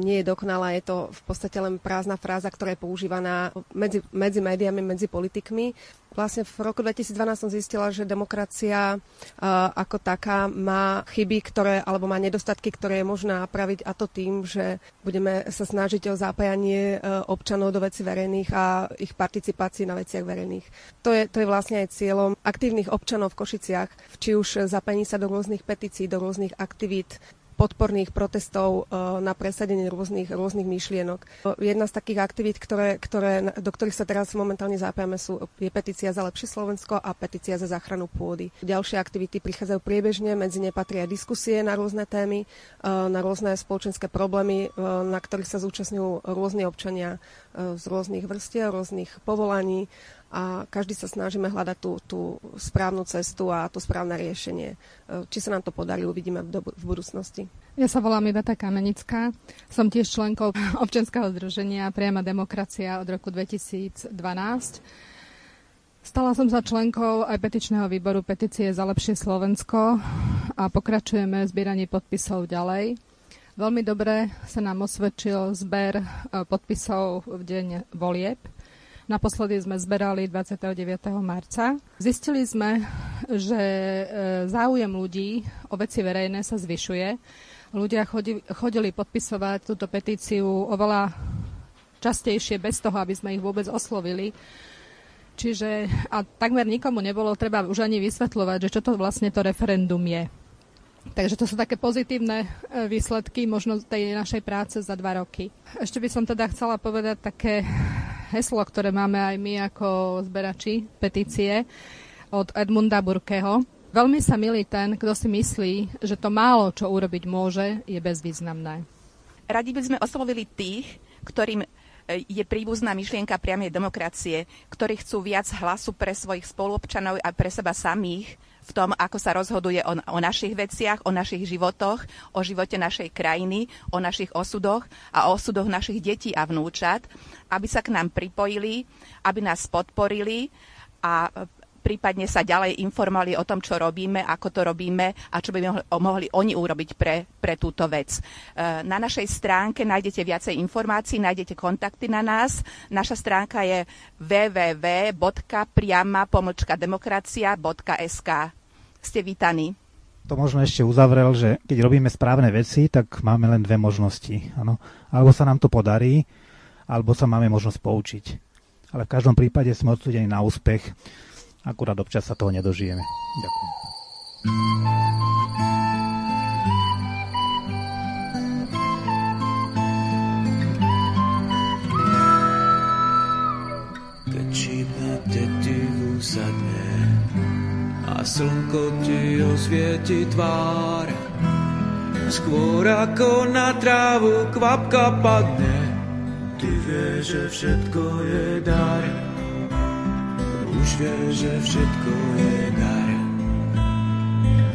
nie je dokonalá, je to v podstate len prázdna fráza, ktorá je používaná medzi, medzi médiami, medzi politikmi. Vlastne v roku 2012 som zistila, že demokracia uh, ako taká má chyby, ktoré, alebo má nedostatky, ktoré je možné napraviť a to tým, že budeme sa snažiť o zapájanie uh, občanov do veci verejných a ich participácii na veciach verejných. To je, to je vlastne aj cieľom aktívnych občanov v Košiciach, či už zapojení sa do rôznych petícií, do rôznych aktivít, podporných protestov e, na presadenie rôznych, rôznych myšlienok. Jedna z takých aktivít, ktoré, ktoré, do ktorých sa teraz momentálne zapájame, sú, je petícia za lepšie Slovensko a petícia za záchranu pôdy. Ďalšie aktivity prichádzajú priebežne, medzi ne patria diskusie na rôzne témy, e, na rôzne spoločenské problémy, e, na ktorých sa zúčastňujú rôzni občania z rôznych vrstiev, rôznych povolaní a každý sa snažíme hľadať tú, tú správnu cestu a to správne riešenie. Či sa nám to podarí, uvidíme v, do, v budúcnosti. Ja sa volám Iveta Kamenická. Som tiež členkou občianského združenia Priama demokracia od roku 2012. Stala som sa členkou aj petičného výboru petície za lepšie Slovensko a pokračujeme v zbieraní podpisov ďalej. Veľmi dobre sa nám osvedčil zber e, podpisov v deň volieb. Naposledy sme zberali 29. marca. Zistili sme, že e, záujem ľudí o veci verejné sa zvyšuje ľudia chodili, podpisovať túto petíciu oveľa častejšie bez toho, aby sme ich vôbec oslovili. Čiže a takmer nikomu nebolo treba už ani vysvetľovať, že čo to vlastne to referendum je. Takže to sú také pozitívne e, výsledky možno tej našej práce za dva roky. Ešte by som teda chcela povedať také heslo, ktoré máme aj my ako zberači petície od Edmunda Burkeho. Veľmi sa milí ten, kto si myslí, že to málo, čo urobiť môže, je bezvýznamné. Radi by sme oslovili tých, ktorým e, je príbuzná myšlienka priamej demokracie, ktorí chcú viac hlasu pre svojich spoluobčanov a pre seba samých v tom, ako sa rozhoduje o, o našich veciach, o našich životoch, o živote našej krajiny, o našich osudoch a o osudoch našich detí a vnúčat, aby sa k nám pripojili, aby nás podporili a prípadne sa ďalej informovali o tom, čo robíme, ako to robíme a čo by mohli, mohli oni urobiť pre, pre túto vec. E, na našej stránke nájdete viacej informácií, nájdete kontakty na nás. Naša stránka je www.priama-demokracia.sk. Ste vítaní. To možno ešte uzavrel, že keď robíme správne veci, tak máme len dve možnosti. Ano. Alebo sa nám to podarí, alebo sa máme možnosť poučiť. Ale v každom prípade sme odsúdení na úspech. Akurát občas sa toho nedožijeme. Ďakujem. A slnko ti osvieti tvár, skôr ako na trávu kvapka padne, ty vieš, že všetko je dar už vie, že všetko je dar.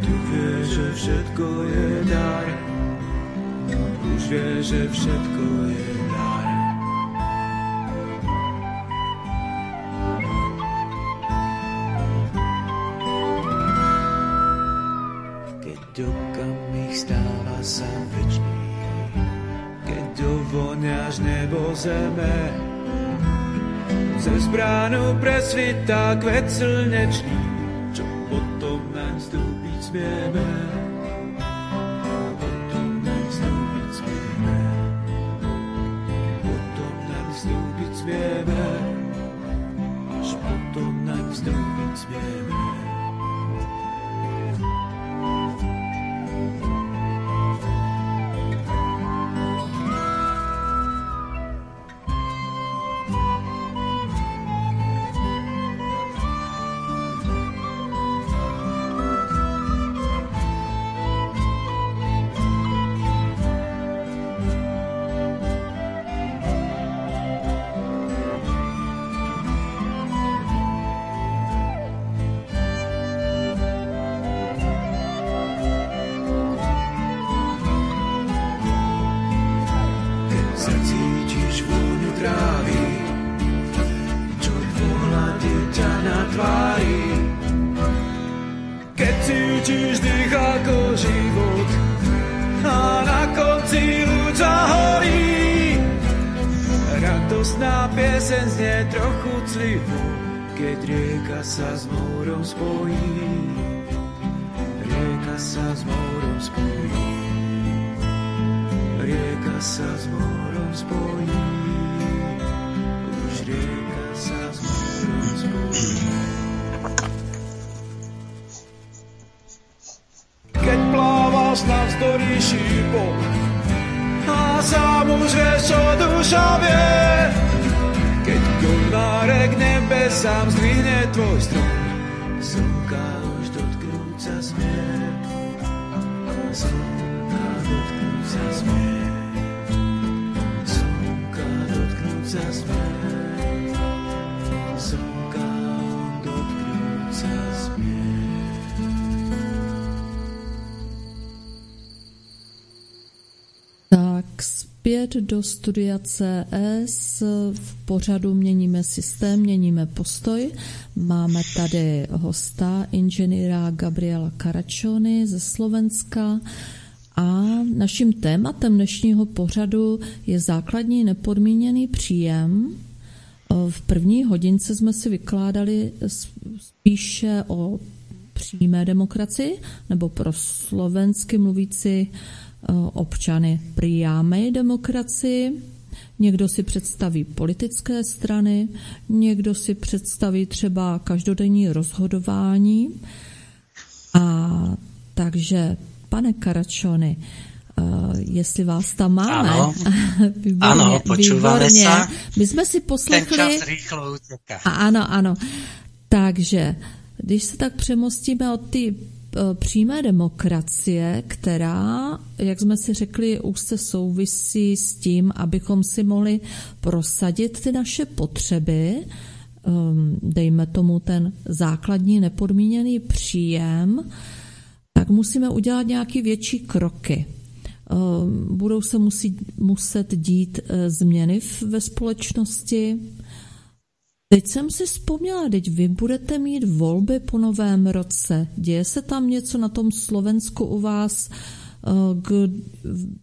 Tu vie, že všetko je dar. Už vie, že všetko je dar. Zeme, cez bránu presvita kvet slnečný, čo potom naň vstúpiť smieme. Potom naň vstúpiť. Potom naň vstúpiť smieme. Až potom naň vstúpiť smieme. Zpět do studia CS. V pořadu měníme systém, měníme postoj. Máme tady hosta, inženýra Gabriela Karačony ze Slovenska. A naším tématem dnešního pořadu je základní nepodmíněný příjem. V první hodince jsme si vykládali spíše o přímé demokracii, nebo pro slovensky mluvící občany prijámej demokracii, někdo si představí politické strany, někdo si představí třeba každodenní rozhodování. A takže, pane Karačony, Uh, jestli vás tam máme. Ano, počúvame výborně. sa. My jsme si poslechli... Ten čas rýchlo uteká. Ano, ano. Takže, když se tak přemostíme od ty Eh, přímé demokracie, která, jak jsme si řekli, už se souvisí s tím, abychom si mohli prosadit ty naše potřeby, ehm, dejme tomu ten základní nepodmíněný příjem, tak musíme udělat nějaké větší kroky. Ehm, budou se musí, muset dít eh, změny ve společnosti, Teď jsem si vzpomněla, teď vy budete mít volby po novém roce. Děje se tam něco na tom Slovensku u vás? Eh, k,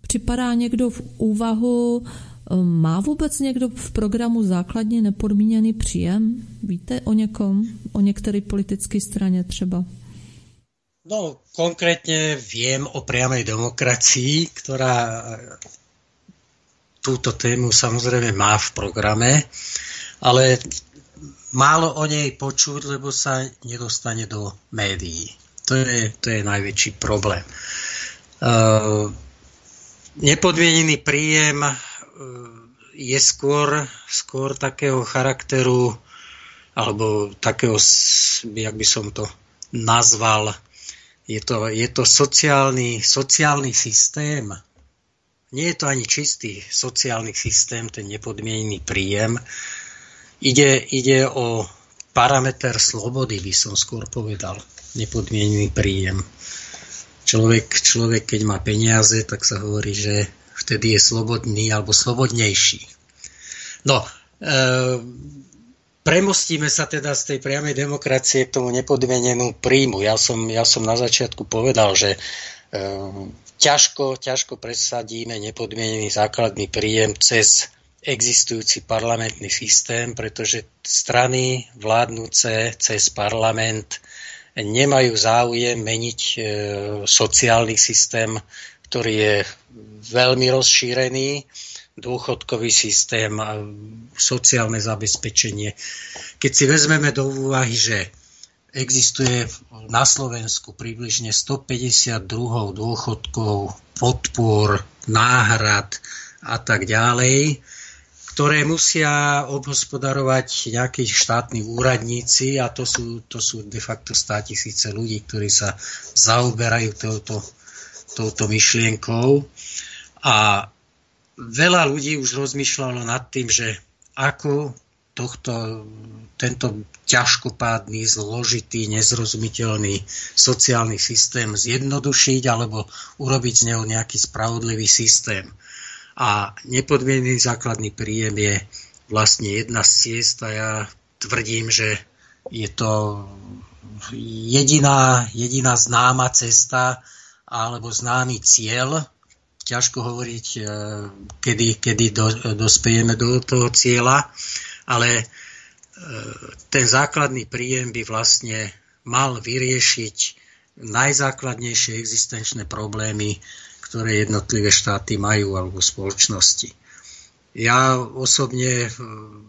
připadá někdo v úvahu, eh, má vůbec někdo v programu základně nepodmíněný příjem? Víte o někom, o některé politické straně třeba? No, konkrétně vím o priamej demokracii, která túto tému samozřejmě má v programe, ale málo o nej počuť, lebo sa nedostane do médií. To je, to je najväčší problém. Uh, nepodmienený príjem uh, je skôr, skôr takého charakteru, alebo takého, jak by som to nazval, je to, je to sociálny, sociálny systém. Nie je to ani čistý sociálny systém, ten nepodmienený príjem, Ide, ide o parameter slobody, by som skôr povedal. Nepodmienený príjem. Človek, človek, keď má peniaze, tak sa hovorí, že vtedy je slobodný alebo slobodnejší. No, e, premostíme sa teda z tej priamej demokracie k tomu nepodmienenému príjmu. Ja som, ja som na začiatku povedal, že e, ťažko, ťažko presadíme nepodmienený základný príjem cez existujúci parlamentný systém, pretože strany vládnúce cez parlament nemajú záujem meniť e, sociálny systém, ktorý je veľmi rozšírený, dôchodkový systém, sociálne zabezpečenie. Keď si vezmeme do úvahy, že existuje na Slovensku približne 152 dôchodkov, podpor, náhrad a tak ďalej, ktoré musia obhospodarovať nejakí štátni úradníci a to sú, to sú de facto 100 tisíce ľudí, ktorí sa zaoberajú touto, touto myšlienkou. A veľa ľudí už rozmýšľalo nad tým, že ako tohto, tento ťažkopádny, zložitý, nezrozumiteľný sociálny systém zjednodušiť alebo urobiť z neho nejaký spravodlivý systém a nepodmienený základný príjem je vlastne jedna z ciest a ja tvrdím, že je to jediná, jediná známa cesta alebo známy cieľ. Ťažko hovoriť, e, kedy, kedy do, dospejeme do toho cieľa, ale e, ten základný príjem by vlastne mal vyriešiť najzákladnejšie existenčné problémy ktoré jednotlivé štáty majú alebo spoločnosti. Ja osobne hm,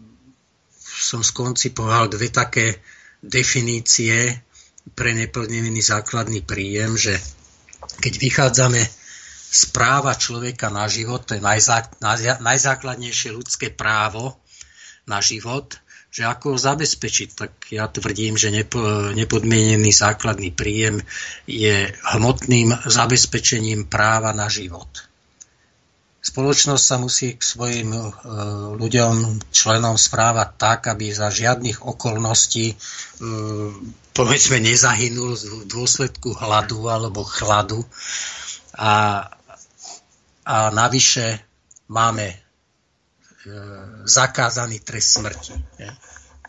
som skoncipoval dve také definície pre neplnený základný príjem, že keď vychádzame z práva človeka na život, to je najzákladnejšie ľudské právo na život, že ako ho zabezpečiť, tak ja tvrdím, že nepo, nepodmienený základný príjem je hmotným zabezpečením práva na život. Spoločnosť sa musí k svojim e, ľuďom, členom správať tak, aby za žiadnych okolností e, povedzme nezahynul v dôsledku hladu alebo chladu a, a navyše máme zakázaný trest smrti.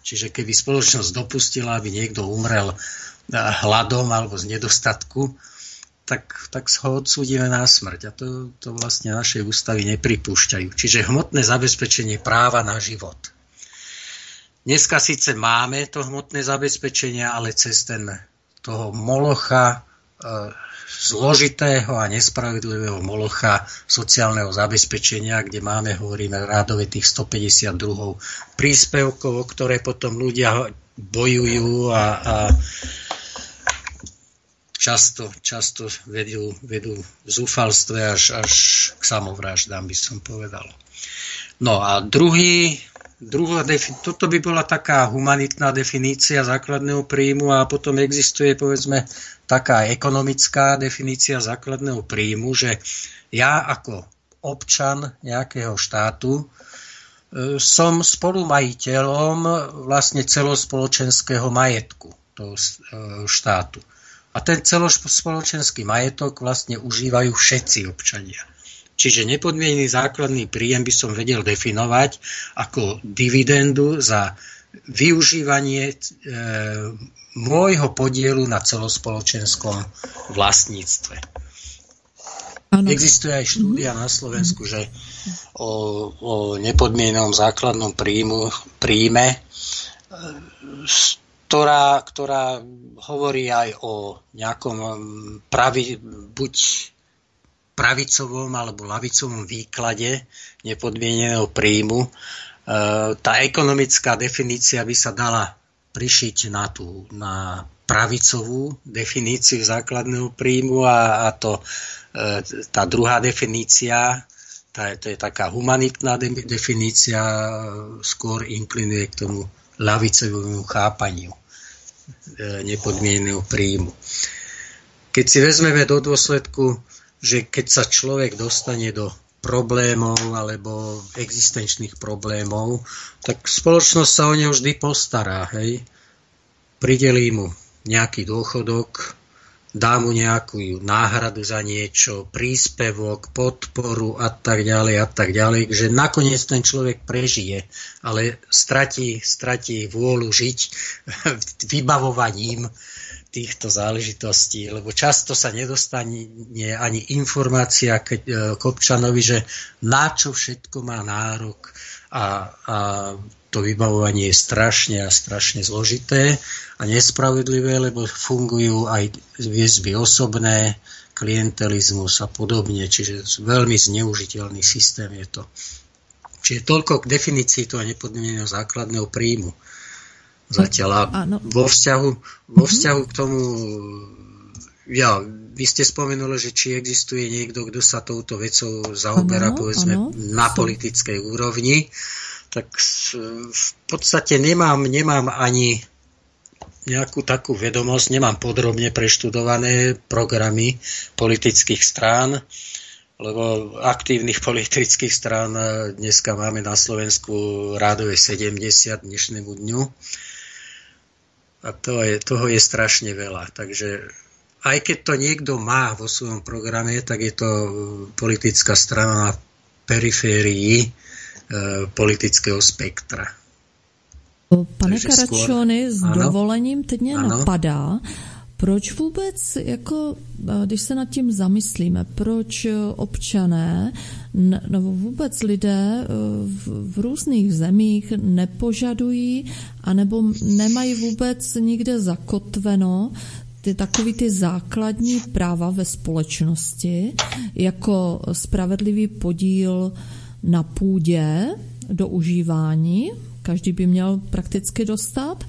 Čiže keby spoločnosť dopustila, aby niekto umrel e, hladom alebo z nedostatku, tak, tak ho odsúdime na smrť. A to, to vlastne naše ústavy nepripúšťajú. Čiže hmotné zabezpečenie práva na život. Dneska síce máme to hmotné zabezpečenie, ale cez ten toho molocha, e, zložitého a nespravedlivého molocha sociálneho zabezpečenia, kde máme, hovoríme, rádové tých 152 príspevkov, o ktoré potom ľudia bojujú a, a často, často vedú, vedú v zúfalstve až, až k samovraždám, by som povedal. No a druhý, druhá toto by bola taká humanitná definícia základného príjmu a potom existuje, povedzme, taká ekonomická definícia základného príjmu, že ja ako občan nejakého štátu e, som spolumajiteľom vlastne celospoločenského majetku toho e, štátu. A ten celospoločenský majetok vlastne užívajú všetci občania. Čiže nepodmienený základný príjem by som vedel definovať ako dividendu za využívanie e, môjho podielu na celospoločenskom vlastníctve. Ano. Existuje aj štúdia na Slovensku, že o, o nepodmienenom základnom príjmu, príjme e, ktorá, ktorá hovorí aj o nejakom pravi, buď pravicovom alebo lavicovom výklade nepodmieneného príjmu. E, tá ekonomická definícia by sa dala prišiť na tú na pravicovú definíciu základného príjmu a, a to, e, tá druhá definícia, tá, to je taká humanitná definícia, skôr inklinuje k tomu lavicovému chápaniu e, nepodmieneného príjmu. Keď si vezmeme do dôsledku, že keď sa človek dostane do problémov alebo existenčných problémov, tak spoločnosť sa o neho vždy postará. Hej? Pridelí mu nejaký dôchodok, dá mu nejakú náhradu za niečo, príspevok, podporu a tak ďalej a tak ďalej, že nakoniec ten človek prežije, ale stratí, stratí vôľu žiť vybavovaním týchto záležitostí, lebo často sa nedostane ani informácia k, k občanovi, že na čo všetko má nárok a, a to vybavovanie je strašne a strašne zložité a nespravedlivé, lebo fungujú aj viezby osobné, klientelizmus a podobne, čiže veľmi zneužiteľný systém je to. Čiže toľko k definícii toho nepodmieneného základného príjmu. Zatiaľ a vo vzťahu, vo mhm. vzťahu k tomu, ja, vy ste spomenuli, že či existuje niekto, kto sa touto vecou zaoberá, ano, povedzme, ano. na politickej úrovni tak v podstate nemám, nemám ani nejakú takú vedomosť, nemám podrobne preštudované programy politických strán, lebo aktívnych politických strán dneska máme na Slovensku rádové 70 dnešnému dňu. A to je, toho je strašne veľa. Takže aj keď to niekto má vo svojom programe, tak je to politická strana na periférii E, politického spektra. Pane Karačony, s dovolením teď mě ano? napadá, proč vůbec, jako, když se nad tím zamyslíme, proč občané nebo vůbec lidé e, v, v různých zemích nepožadují anebo nemají vůbec nikde zakotveno ty takový ty základní práva ve společnosti, jako spravedlivý podíl na půdě do užívání, každý by měl prakticky dostat,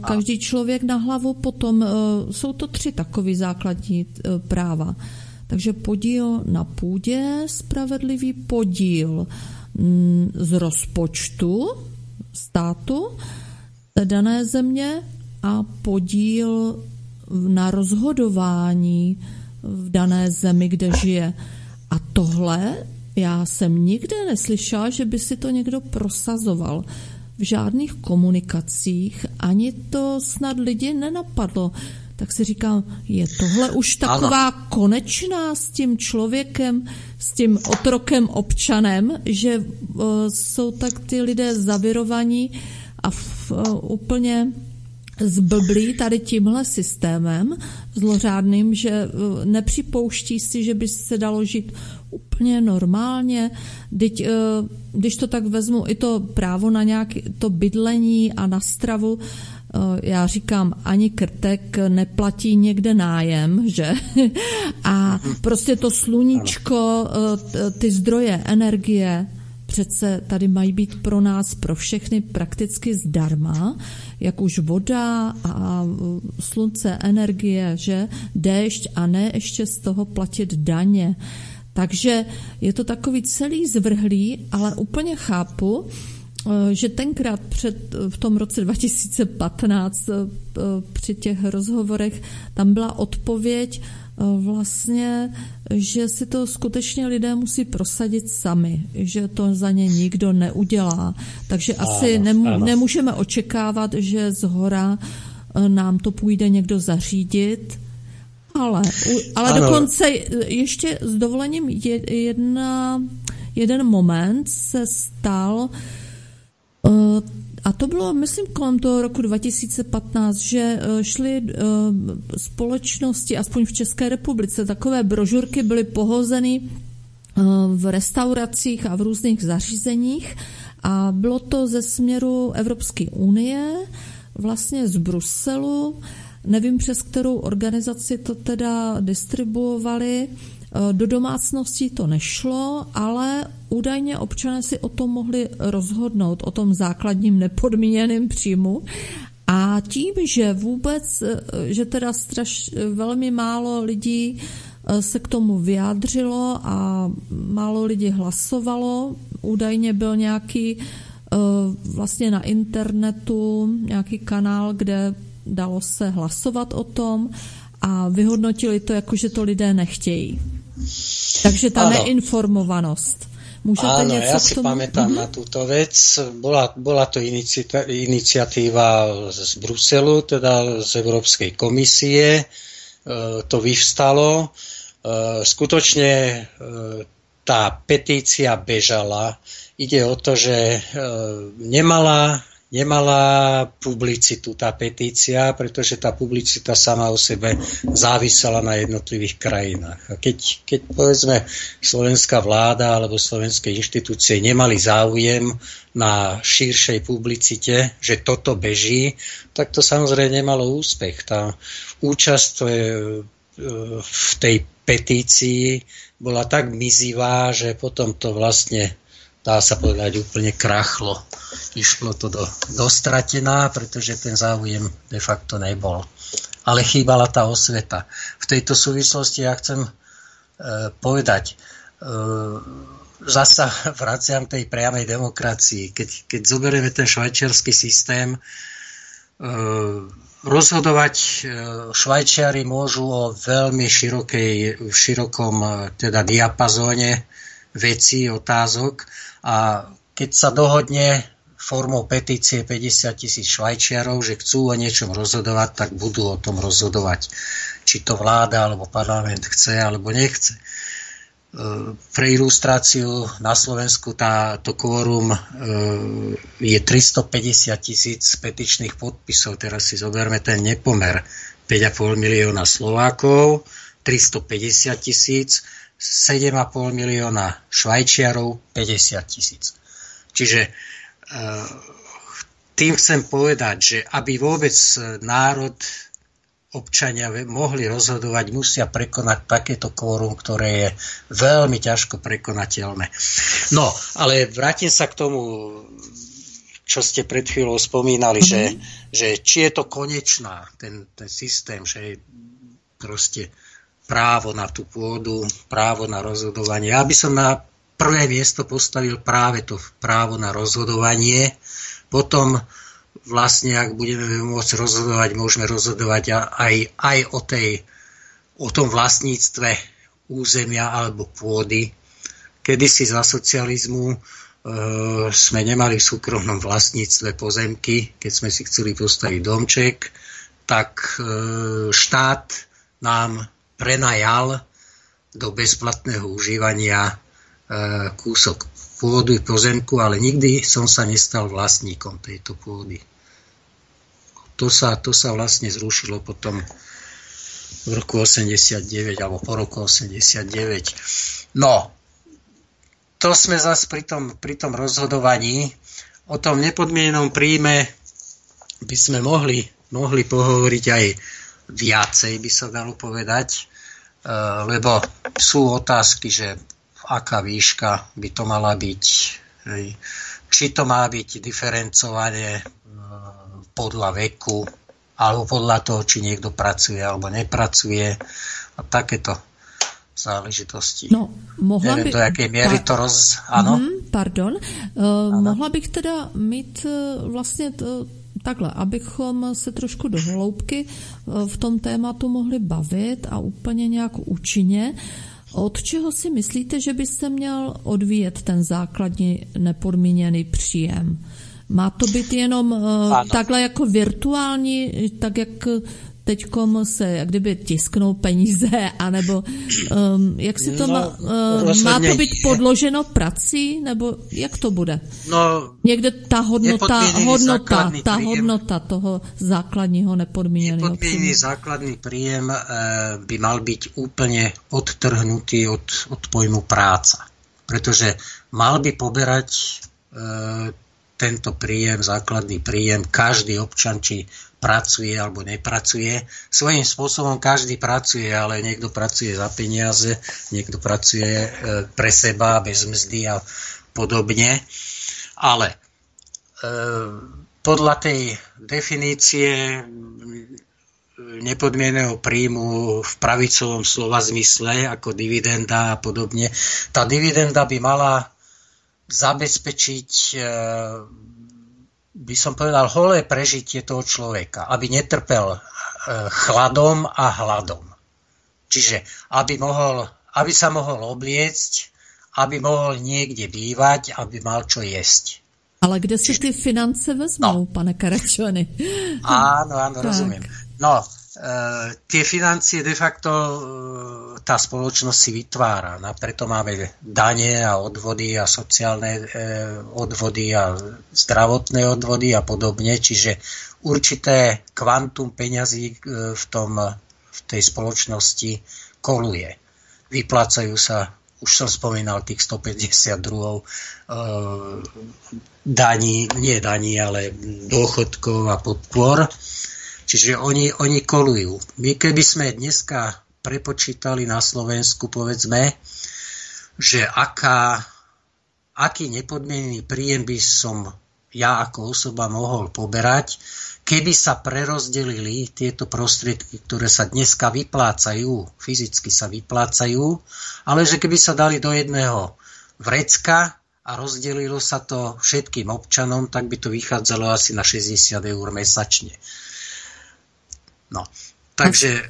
každý člověk na hlavu, potom eh, jsou to tři takové základní eh, práva. Takže podíl na půdě, spravedlivý podíl mm, z rozpočtu státu dané země a podíl na rozhodování v dané zemi, kde žije. A tohle já jsem nikde neslyšela, že by si to někdo prosazoval. V žádných komunikacích ani to snad lidi nenapadlo. tak si říkám, je tohle už taková ano. konečná s tím člověkem, s tím otrokem občanem, že uh, jsou tak ty lidé zavirovaní a v, uh, úplně zblblí tady tímhle systémem zlořádným, že uh, nepřipouští si, že by se dalo žít úplně normálně. Teď, uh, když to tak vezmu, i to právo na nějaké to bydlení a na stravu, Eh, já říkám, ani krtek neplatí někde nájem, že? A prostě to sluníčko, eh, ty zdroje energie, přece tady mají být pro nás, pro všechny prakticky zdarma, jak už voda a slunce, energie, že? Déšť a ne ještě z toho platit daně. Takže je to takový celý zvrhlý, ale úplně chápu, Eh, že tenkrát před, eh, v tom roce 2015 eh, při těch rozhovorech tam byla odpověď vlastně, že si to skutečně lidé musí prosadit sami, že to za ně nikdo neudělá. Takže asi nemů- nemůžeme očekávat, že z hora nám to půjde někdo zařídit, ale, ale ano. dokonce ještě s dovolením jedna, jeden moment se stal, Eh, a to bylo, myslím, kolem toho roku 2015, že eh, šly eh, společnosti, aspoň v České republice, takové brožurky byly pohozeny v restauracích a v různých zařízeních a bylo to ze směru Evropské unie, vlastně z Bruselu. Nevím, přes kterou organizaci to teda distribuovali, Eh, do domácností to nešlo, ale údajně občané si o tom mohli rozhodnout, o tom základním nepodmíněném příjmu. A tím, že vůbec, eh, že teda straš, velmi málo lidí eh, se k tomu vyjádřilo a málo lidí hlasovalo, údajně byl nějaký vlastně na internetu nějaký kanál, kde dalo se hlasovat o tom a vyhodnotili to jako, že to lidé nechtějí. Takže tá ano. neinformovanosť. Môžete Áno, ja si tomu? pamätám uh-huh. na túto vec. Bola, bola to iniciatíva z Bruselu, teda z Európskej komisie. E, to vyvstalo. E, skutočne e, tá petícia bežala. Ide o to, že e, nemala nemala publicitu tá petícia, pretože tá publicita sama o sebe závisela na jednotlivých krajinách. A keď, keď povedzme slovenská vláda alebo slovenské inštitúcie nemali záujem na širšej publicite, že toto beží, tak to samozrejme nemalo úspech. Tá účasť e, v tej petícii bola tak mizivá, že potom to vlastne dá sa povedať, úplne krachlo. Išlo to do, dostratená, pretože ten záujem de facto nebol. Ale chýbala tá osveta. V tejto súvislosti ja chcem e, povedať, e, zasa vraciam tej priamej demokracii. Keď, keď zoberieme ten švajčiarsky systém, e, rozhodovať e, Švajčiari môžu o veľmi širokej, širokom e, teda diapazóne vecí, otázok a keď sa dohodne formou petície 50 tisíc švajčiarov, že chcú o niečom rozhodovať, tak budú o tom rozhodovať. Či to vláda alebo parlament chce alebo nechce. E, pre ilustráciu na Slovensku táto kvórum e, je 350 tisíc petičných podpisov. Teraz si zoberme ten nepomer. 5,5 milióna Slovákov, 350 tisíc 7,5 milióna Švajčiarov, 50 tisíc. Čiže e, tým chcem povedať, že aby vôbec národ, občania mohli rozhodovať, musia prekonať takéto kvórum, ktoré je veľmi ťažko prekonateľné. No, ale vrátim sa k tomu, čo ste pred chvíľou spomínali, mm-hmm. že, že či je to konečná, ten, ten systém, že proste právo na tú pôdu, právo na rozhodovanie. Ja by som na prvé miesto postavil práve to právo na rozhodovanie. Potom vlastne, ak budeme môcť rozhodovať, môžeme rozhodovať aj, aj o, tej, o tom vlastníctve územia alebo pôdy. Kedysi za socializmu e, sme nemali v súkromnom vlastníctve pozemky, keď sme si chceli postaviť domček, tak štát nám prenajal do bezplatného užívania kúsok pôdy pozemku, ale nikdy som sa nestal vlastníkom tejto pôdy. To sa, to sa vlastne zrušilo potom v roku 89 alebo po roku 89. No, to sme zase pri tom, pri tom rozhodovaní o tom nepodmienenom príjme by sme mohli, mohli pohovoriť aj viacej, by sa dalo povedať, e, lebo sú otázky, že aká výška by to mala byť. Či to má byť diferencovanie podľa veku, alebo podľa toho, či niekto pracuje alebo nepracuje a takéto záležitosti. No, mohla Neviem, by... do jakej miery to roz... Ano? Mm, pardon. Uh, mohla bych teda mít uh, vlastně to, takhle, abychom se trošku do hloubky uh, v tom tématu mohli bavit a úplně nějak účinně. Od čeho si myslíte, že by se měl odvíjet ten základní nepodmíněný příjem? Má to být jenom uh, takhle jako virtuální, tak jak teďkom se jak kdyby tisknou peníze, anebo um, jak si to no, má, um, má to být podloženo prací, nebo jak to bude? No, Někde ta hodnota, hodnota, ta príjem, hodnota toho základního nepodmíněného Nepodmínený základný príjem e, by mal byť úplne odtrhnutý od, od pojmu práca. Pretože mal by poberať e, tento príjem, základný príjem, každý občan, či pracuje alebo nepracuje. Svojím spôsobom každý pracuje, ale niekto pracuje za peniaze, niekto pracuje e, pre seba, bez mzdy a podobne. Ale e, podľa tej definície nepodmieneného príjmu v pravicovom slova zmysle, ako dividenda a podobne, tá dividenda by mala zabezpečiť e, by som povedal, holé prežitie toho človeka, aby netrpel e, chladom a hladom. Čiže aby, mohol, aby sa mohol obliecť, aby mohol niekde bývať, aby mal čo jesť. Ale kde si ty finance vezmou, no. pane Karačony? Áno, áno, rozumiem. No, tie financie de facto eh, tá spoločnosť si vytvára. No, preto máme dane a odvody a sociálne eh, odvody a zdravotné odvody a podobne. Čiže určité kvantum peňazí v, tom, v tej spoločnosti koluje. Vyplácajú sa, už som spomínal, tých 152 daní, nie daní, ale dôchodkov a podpor. Čiže oni, oni kolujú. My keby sme dneska prepočítali na Slovensku, povedzme, že aká, aký nepodmienený príjem by som ja ako osoba mohol poberať, keby sa prerozdelili tieto prostriedky, ktoré sa dneska vyplácajú, fyzicky sa vyplácajú, ale že keby sa dali do jedného vrecka a rozdelilo sa to všetkým občanom, tak by to vychádzalo asi na 60 eur mesačne. No, takže...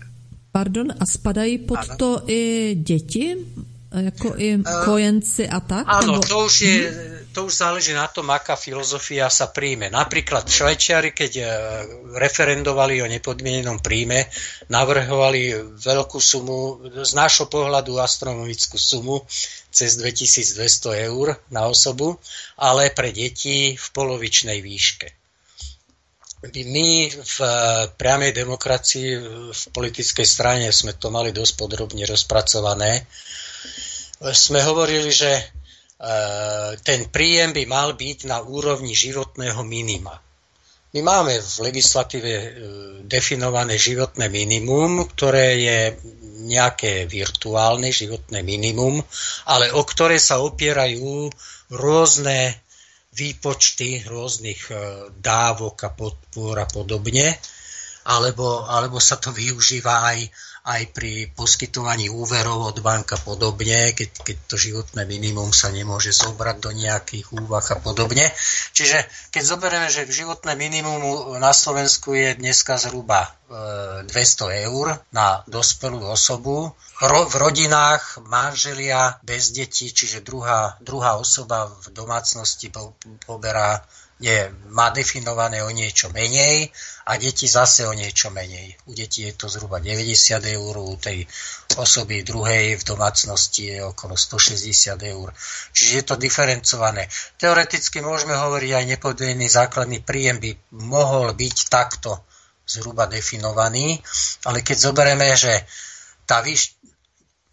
Pardon, a spadají pod ano. to i děti? Jako i uh, kojenci a tak? Áno, to už, je, to už záleží na tom, aká filozofia sa príjme. Napríklad Švajčiari, keď uh, referendovali o nepodmienenom príjme, navrhovali veľkú sumu, z nášho pohľadu astronomickú sumu, cez 2200 eur na osobu, ale pre deti v polovičnej výške my v eh, priamej demokracii v politickej strane sme to mali dosť podrobne rozpracované. Sme hovorili, že eh, ten príjem by mal byť na úrovni životného minima. My máme v legislatíve eh, definované životné minimum, ktoré je nejaké virtuálne životné minimum, ale o ktoré sa opierajú rôzne výpočty rôznych e, dávok a podpor a podobne, alebo, alebo sa to využíva aj aj pri poskytovaní úverov od banka podobne, keď, keď to životné minimum sa nemôže zobrať do nejakých úvah a podobne. Čiže keď zoberieme, že životné minimum na Slovensku je dneska zhruba 200 e, eur na dospelú osobu, v rodinách manželia bez detí, čiže druhá, druhá osoba v domácnosti poberá nie, má definované o niečo menej a deti zase o niečo menej. U detí je to zhruba 90 eur, u tej osoby druhej v domácnosti je okolo 160 eur. Čiže je to diferencované. Teoreticky môžeme hovoriť aj nepodmienný základný príjem by mohol byť takto zhruba definovaný, ale keď zoberieme, že tá výš...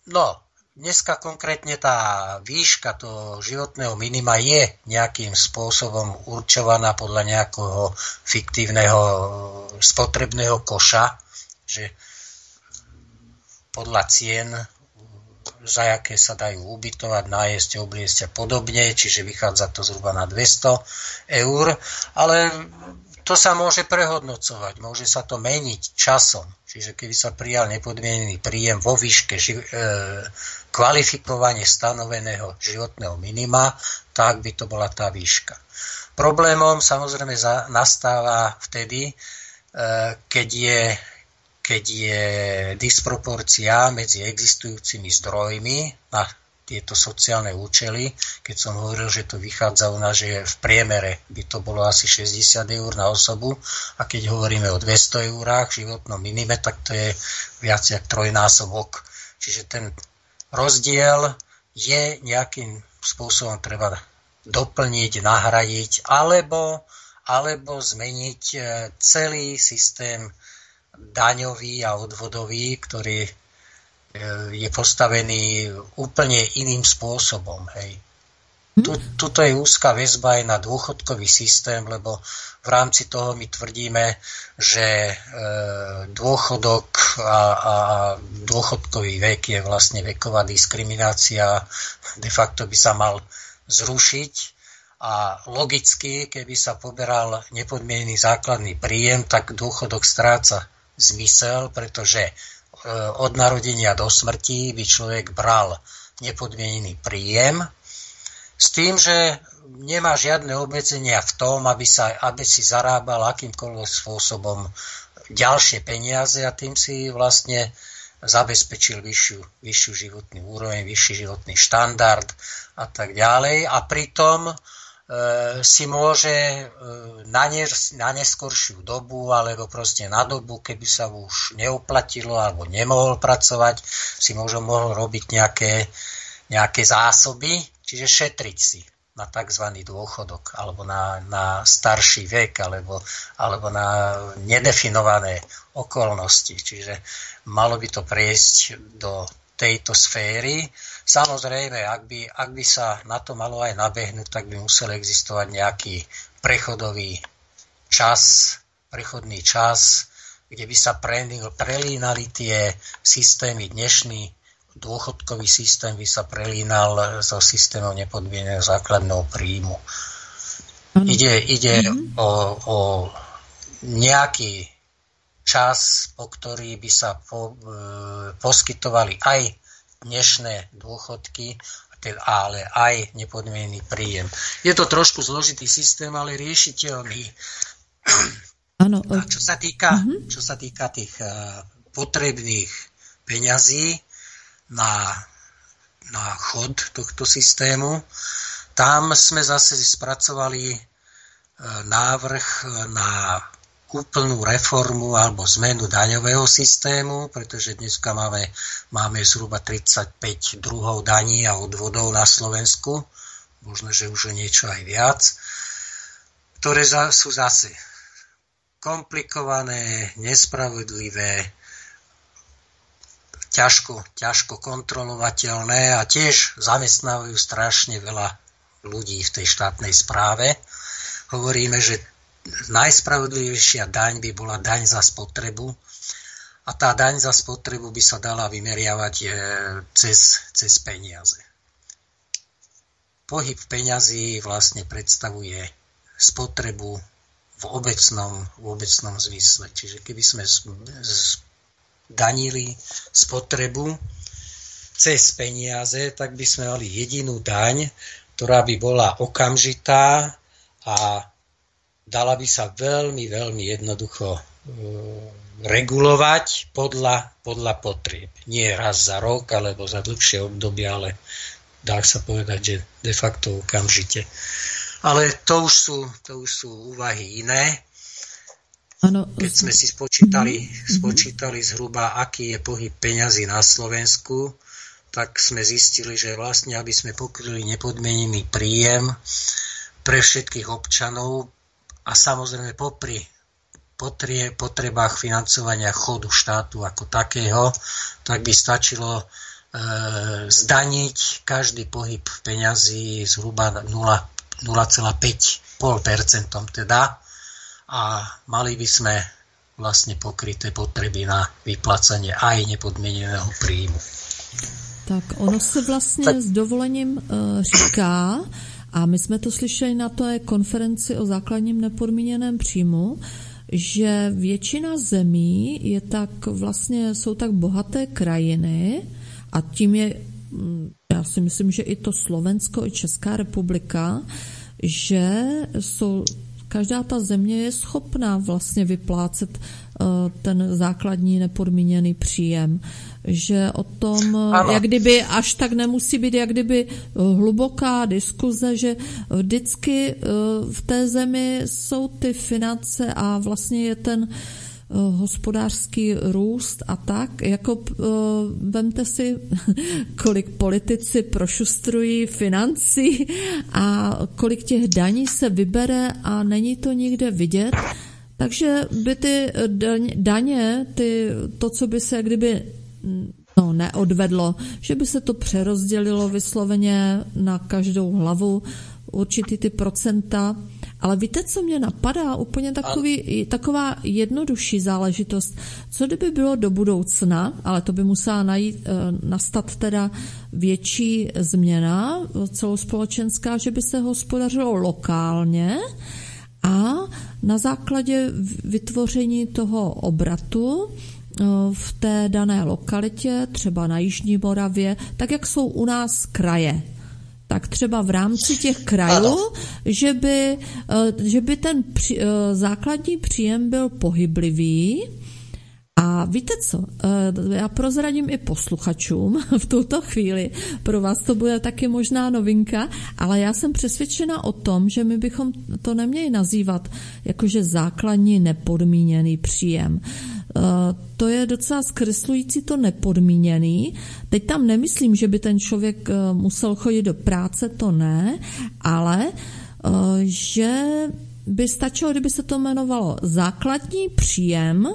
No, Dneska konkrétne tá výška toho životného minima je nejakým spôsobom určovaná podľa nejakého fiktívneho spotrebného koša, že podľa cien, za aké sa dajú ubytovať, nájsť, obliecť a podobne, čiže vychádza to zhruba na 200 eur, ale to sa môže prehodnocovať, môže sa to meniť časom. Čiže keby sa prijal nepodmienený príjem vo výške ži- e, kvalifikovanie stanoveného životného minima, tak by to bola tá výška. Problémom samozrejme nastáva vtedy, e, keď je, keď je disproporcia medzi existujúcimi zdrojmi na tieto sociálne účely. Keď som hovoril, že to vychádza u nás, že v priemere by to bolo asi 60 eur na osobu a keď hovoríme o 200 eurách v životnom minime, tak to je viac jak trojnásobok. Čiže ten rozdiel je nejakým spôsobom treba doplniť, nahradiť alebo, alebo zmeniť e, celý systém daňový a odvodový, ktorý E, je postavený úplne iným spôsobom. Hej. Tu, tuto je úzka väzba aj na dôchodkový systém, lebo v rámci toho my tvrdíme, že e, dôchodok a, a dôchodkový vek je vlastne veková diskriminácia, de facto by sa mal zrušiť. A logicky, keby sa poberal nepodmienený základný príjem, tak dôchodok stráca zmysel, pretože E, od narodenia do smrti by človek bral nepodmienený príjem s tým, že nemá žiadne obmedzenia v tom, aby, sa, aby si zarábal akýmkoľvek spôsobom ďalšie peniaze a tým si vlastne zabezpečil vyššiu, vyššiu životný úroveň, vyšší životný štandard a tak ďalej. A pritom E, si môže e, na, ne, na neskoršiu dobu alebo proste na dobu, keby sa už neuplatilo alebo nemohol pracovať, si môže mohol robiť nejaké, nejaké zásoby, čiže šetriť si na tzv. dôchodok alebo na, na starší vek alebo, alebo na nedefinované okolnosti. Čiže malo by to prejsť do tejto sféry Samozrejme, ak by, ak by sa na to malo aj nabehnúť, tak by musel existovať nejaký prechodový čas, prechodný čas, kde by sa prelínali tie systémy dnešný dôchodkový systém by sa prelínal so systémom nepodmieneného základného príjmu. Mm. Ide, ide mm. o, o nejaký čas, po ktorý by sa po, e, poskytovali aj dnešné dôchodky, ale aj nepodmienený príjem. Je to trošku zložitý systém, ale riešiteľný. Ano. A čo sa týka, uh-huh. čo sa týka tých uh, potrebných peňazí na, na chod tohto systému, tam sme zase spracovali uh, návrh na úplnú reformu alebo zmenu daňového systému, pretože dneska máme, máme zhruba 35 druhov daní a odvodov na Slovensku, možno, že už je niečo aj viac, ktoré sú zase komplikované, nespravodlivé, ťažko, ťažko kontrolovateľné a tiež zamestnávajú strašne veľa ľudí v tej štátnej správe. Hovoríme, že najspravodlivejšia daň by bola daň za spotrebu a tá daň za spotrebu by sa dala vymeriavať e, cez, cez peniaze. Pohyb peňazí vlastne predstavuje spotrebu v obecnom, v obecnom zmysle. Čiže keby sme danili spotrebu cez peniaze, tak by sme mali jedinú daň, ktorá by bola okamžitá a dala by sa veľmi, veľmi jednoducho e, regulovať podľa, podľa potrieb. Nie raz za rok alebo za dlhšie obdobie, ale dá sa povedať, že de facto okamžite. Ale to už sú, to už sú úvahy iné. Ano, Keď sme si spočítali, mm-hmm. spočítali zhruba, aký je pohyb peňazí na Slovensku, tak sme zistili, že vlastne, aby sme pokryli nepodmenený príjem pre všetkých občanov a samozrejme popri potrie, potrebách financovania chodu štátu ako takého, tak by stačilo e, zdaniť každý pohyb peňazí zhruba 0,5% teda a mali by sme vlastne pokryté potreby na vyplacanie aj nepodmieneného príjmu. Tak ono se vlastně tak. s dovolením uh, říká, a my jsme to slyšeli na té konferenci o základním nepodmíněném příjmu, že většina zemí je tak vlastně, jsou tak bohaté krajiny a tím je, mm, já si myslím, že i to Slovensko, i Česká republika, že jsou každá ta země je schopná vlastně vyplácet eh, ten základní nepodmíněný příjem. Že o tom, eh, ano. jak kdyby až tak nemusí být, jak kdyby hluboká diskuze, že vždycky eh, v té zemi jsou ty finance a vlastně je ten Eh, hospodářský růst a tak, jako eh, vemte si, kolik politici prošustrují financí a kolik těch daní se vybere a není to nikde vidět, takže by ty daně, ty, to, co by se kdyby no, neodvedlo, že by se to přerozdělilo vysloveně na každou hlavu, určitý ty procenta, ale víte, co mě napadá? Úplně takový, taková jednodušší záležitost. Co kdyby bylo do budoucna, ale to by musela najít, eh, nastat teda větší změna celospolečenská, že by se hospodařilo lokálně a na základě vytvoření toho obratu eh, v té dané lokalitě, třeba na Jižní Moravě, tak jak jsou u nás kraje, tak třeba v rámci těch krajů, že by, eh, že by ten při, eh, základní příjem byl pohyblivý, a víte co, eh, já prozradím i posluchačům v tuto chvíli, pro vás to bude taky možná novinka, ale já jsem přesvědčena o tom, že my bychom to neměli nazývat jakože základní nepodmíněný příjem. Eh, to je docela zkreslující to nepodmíněný. Teď tam nemyslím, že by ten člověk eh, musel chodit do práce, to ne, ale že by stačilo, kdyby se to jmenovalo základní příjem,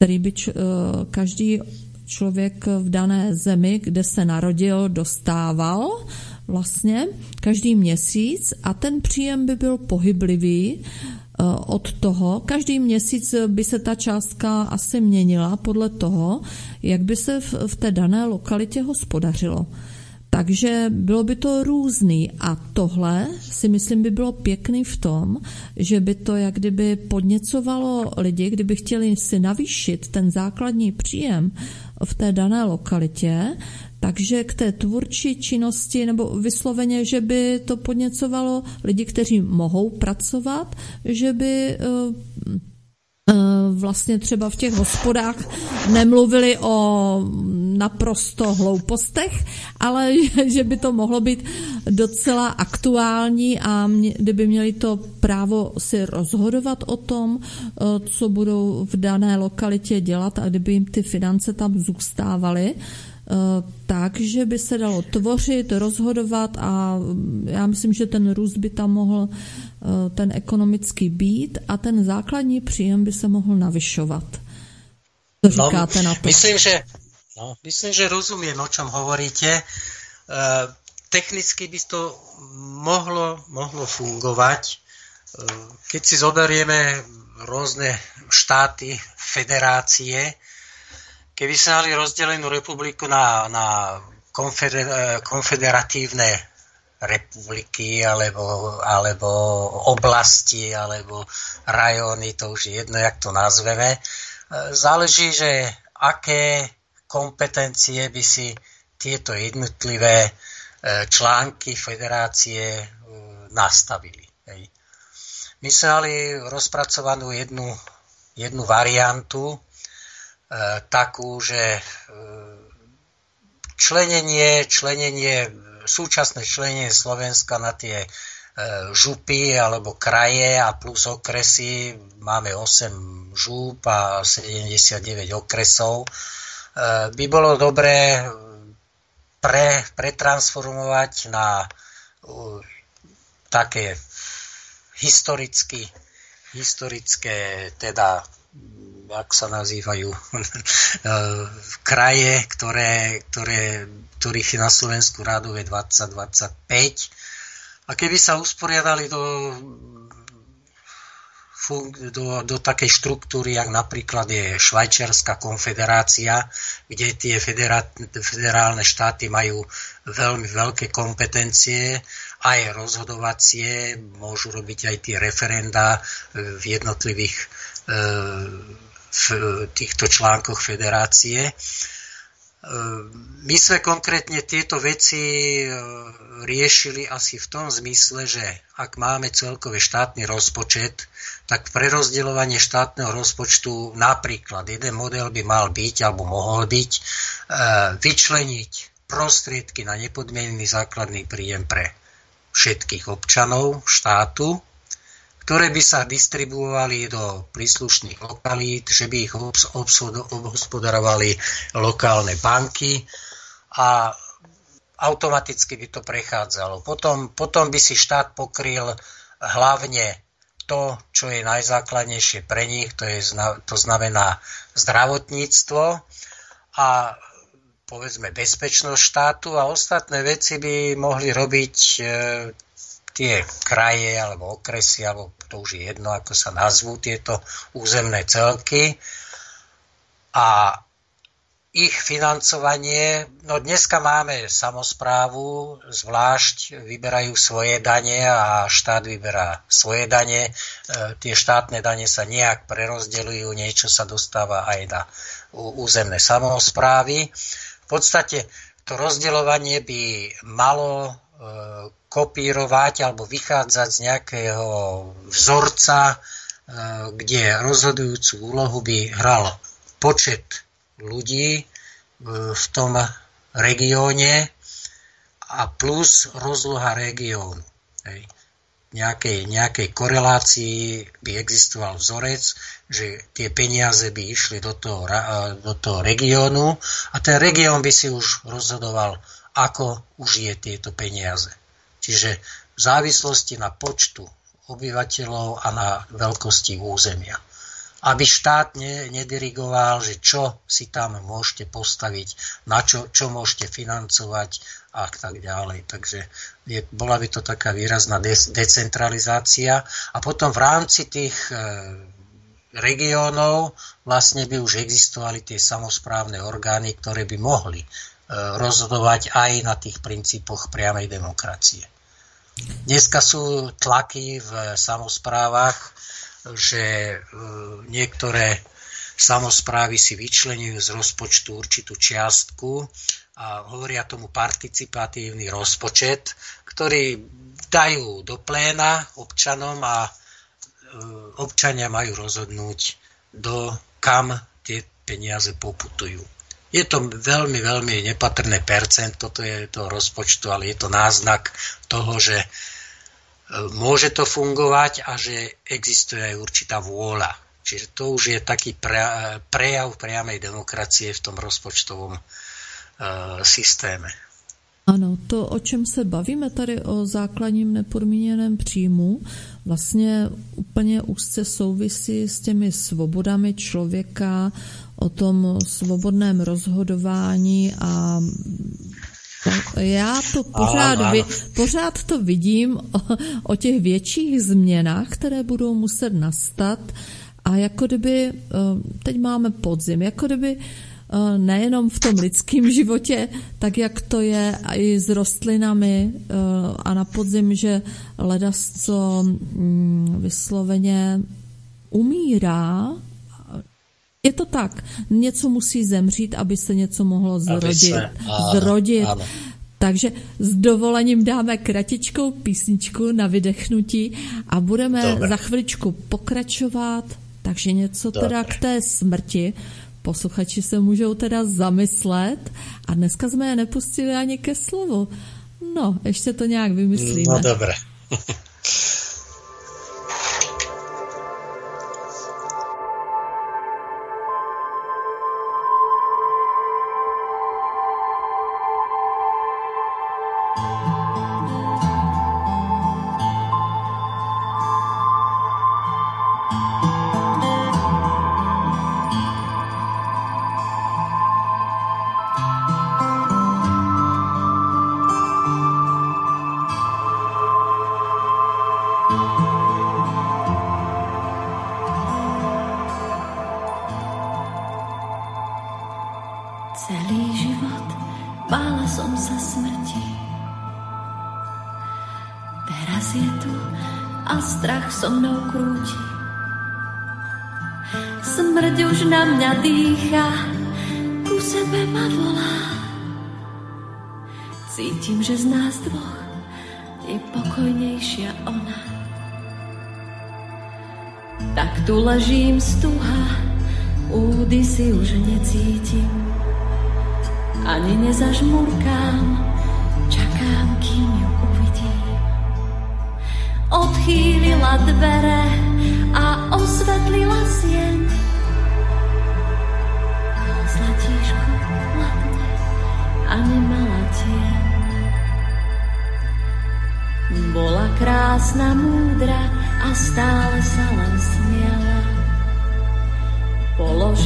který by č, eh, každý člověk v dané zemi, kde se narodil, dostával vlastně každý měsíc a ten příjem by byl pohyblivý eh, od toho. Každý měsíc by se ta částka asi měnila podle toho, jak by se v té dané lokalitě hospodařilo. Takže bylo by to různý a tohle si myslím by bylo pěkný v tom, že by to jak kdyby podněcovalo lidi, kdyby chtěli si navýšit ten základní příjem v té dané lokalitě, takže k té tvůrčí činnosti nebo vysloveně, že by to podněcovalo lidi, kteří mohou pracovat, že by eh, vlastně třeba v těch hospodách nemluvili o naprosto hloupostech, ale že by to mohlo být docela aktuální a kdyby měli to právo si rozhodovat o tom, eh, co budou v dané lokalitě dělat a kdyby jim ty finance tam zůstávaly, eh, takže by se dalo tvořit, rozhodovat a já myslím, že ten růst by tam mohl Eh, ten ekonomický být a ten základní příjem by se mohl navyšovat. Co no, říkáte no, na to? Myslím, že, no, myslím, že rozumím, o čom hovoríte. E, technicky by to mohlo, mohlo fungovať. E, keď si zoberieme rôzne štáty, federácie, keby sa mali rozdelenú republiku na, na konfeder, konfederatívne republiky alebo, alebo oblasti alebo rajóny, to už je jedno, jak to nazveme. E, záleží, že aké kompetencie by si tieto jednotlivé e, články federácie nastavili. My sme mali rozpracovanú jednu, jednu variantu, takú, že členenie, členenie súčasné členenie Slovenska na tie župy alebo kraje a plus okresy. Máme 8 žúp a 79 okresov. By bolo dobré pre, pretransformovať na také historicky, historické teda ak sa nazývajú kraje, ktoré, ktoré, ktorých je na Slovensku rádové 20-25. A keby sa usporiadali do, do, do takej štruktúry, jak napríklad je Švajčiarská konfederácia, kde tie federálne štáty majú veľmi veľké kompetencie aj rozhodovacie, môžu robiť aj tie referenda v jednotlivých e, v týchto článkoch federácie. E, my sme konkrétne tieto veci e, riešili asi v tom zmysle, že ak máme celkový štátny rozpočet, tak pre rozdeľovanie štátneho rozpočtu napríklad jeden model by mal byť alebo mohol byť e, vyčleniť prostriedky na nepodmienený základný príjem pre všetkých občanov štátu ktoré by sa distribuovali do príslušných lokalít, že by ich obhospodarovali lokálne banky a automaticky by to prechádzalo. Potom, potom by si štát pokryl hlavne to, čo je najzákladnejšie pre nich, to, je, to znamená zdravotníctvo a povedzme bezpečnosť štátu a ostatné veci by mohli robiť e, tie kraje alebo okresy, alebo to už je jedno, ako sa nazvú tieto územné celky. A ich financovanie, no dneska máme samozprávu, zvlášť vyberajú svoje dane a štát vyberá svoje dane. E, tie štátne dane sa nejak prerozdeľujú, niečo sa dostáva aj na územné samozprávy. V podstate to rozdeľovanie by malo kopírovať alebo vychádzať z nejakého vzorca, e, kde rozhodujúcu úlohu by hral počet ľudí e, v tom regióne a plus rozloha regiónu. Nejakej, nejakej korelácii by existoval vzorec, že tie peniaze by išli do toho, do toho regiónu a ten región by si už rozhodoval ako užije tieto peniaze. Čiže v závislosti na počtu obyvateľov a na veľkosti územia. Aby štát ne, nedirigoval, že čo si tam môžete postaviť, na čo, čo môžete financovať a tak ďalej. Takže je, bola by to taká výrazná de, decentralizácia. A potom v rámci tých e, regiónov vlastne by už existovali tie samozprávne orgány, ktoré by mohli rozhodovať aj na tých princípoch priamej demokracie. Dneska sú tlaky v samozprávach, že e, niektoré samozprávy si vyčlenujú z rozpočtu určitú čiastku a hovoria tomu participatívny rozpočet, ktorý dajú do pléna občanom a e, občania majú rozhodnúť, do kam tie peniaze poputujú. Je to veľmi, veľmi nepatrné percent, toto je to rozpočtu, ale je to náznak toho, že e, môže to fungovať a že existuje aj určitá vôľa. Čiže to už je taký pre, prejav priamej demokracie v tom rozpočtovom uh, systéme. Ano, to, o čem se bavíme tady o základním nepodmíněném příjmu, vlastně úplně úzce souvisí s těmi svobodami člověka, o tom svobodném rozhodování a já to pořád, vi, pořád to vidím o, o těch větších změnách, které budou muset nastat a jako kdyby, eh, teď máme podzim, jako kdyby nejenom v tom lidském životě, tak jak to je i s rostlinami eh, a na podzim, že leda co mm, vysloveně umírá, je to tak. Něco musí zemřít, aby se něco mohlo zrodit. Ano, zrodit. Ano. Takže s dovolením dáme kratičkou písničku na vydechnutí a budeme Dobre. za chviličku pokračovat. Takže něco Dobre. teda k té smrti. Posluchači se můžou teda zamyslet a dneska jsme je nepustili ani ke slovu. No, ještě to nějak vymyslíme. No dobré. Ležím stuha, údy si už necítim. Ani nezažmurkám, čakám, kým ju odchýlila dvere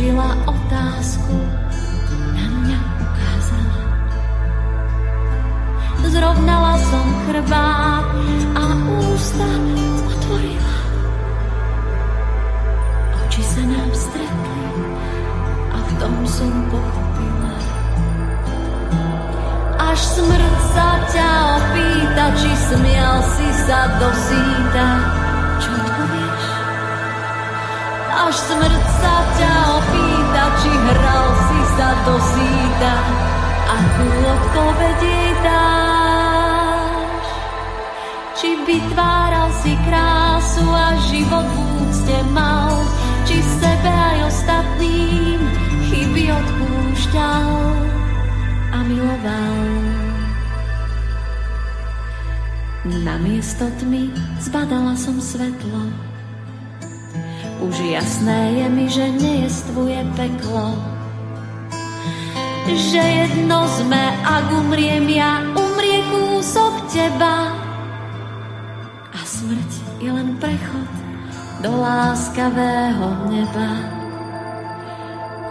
Položila otázku, peklo že jedno sme, ak umriem ja, umrie kúsok teba. A smrť je len prechod do láskavého neba.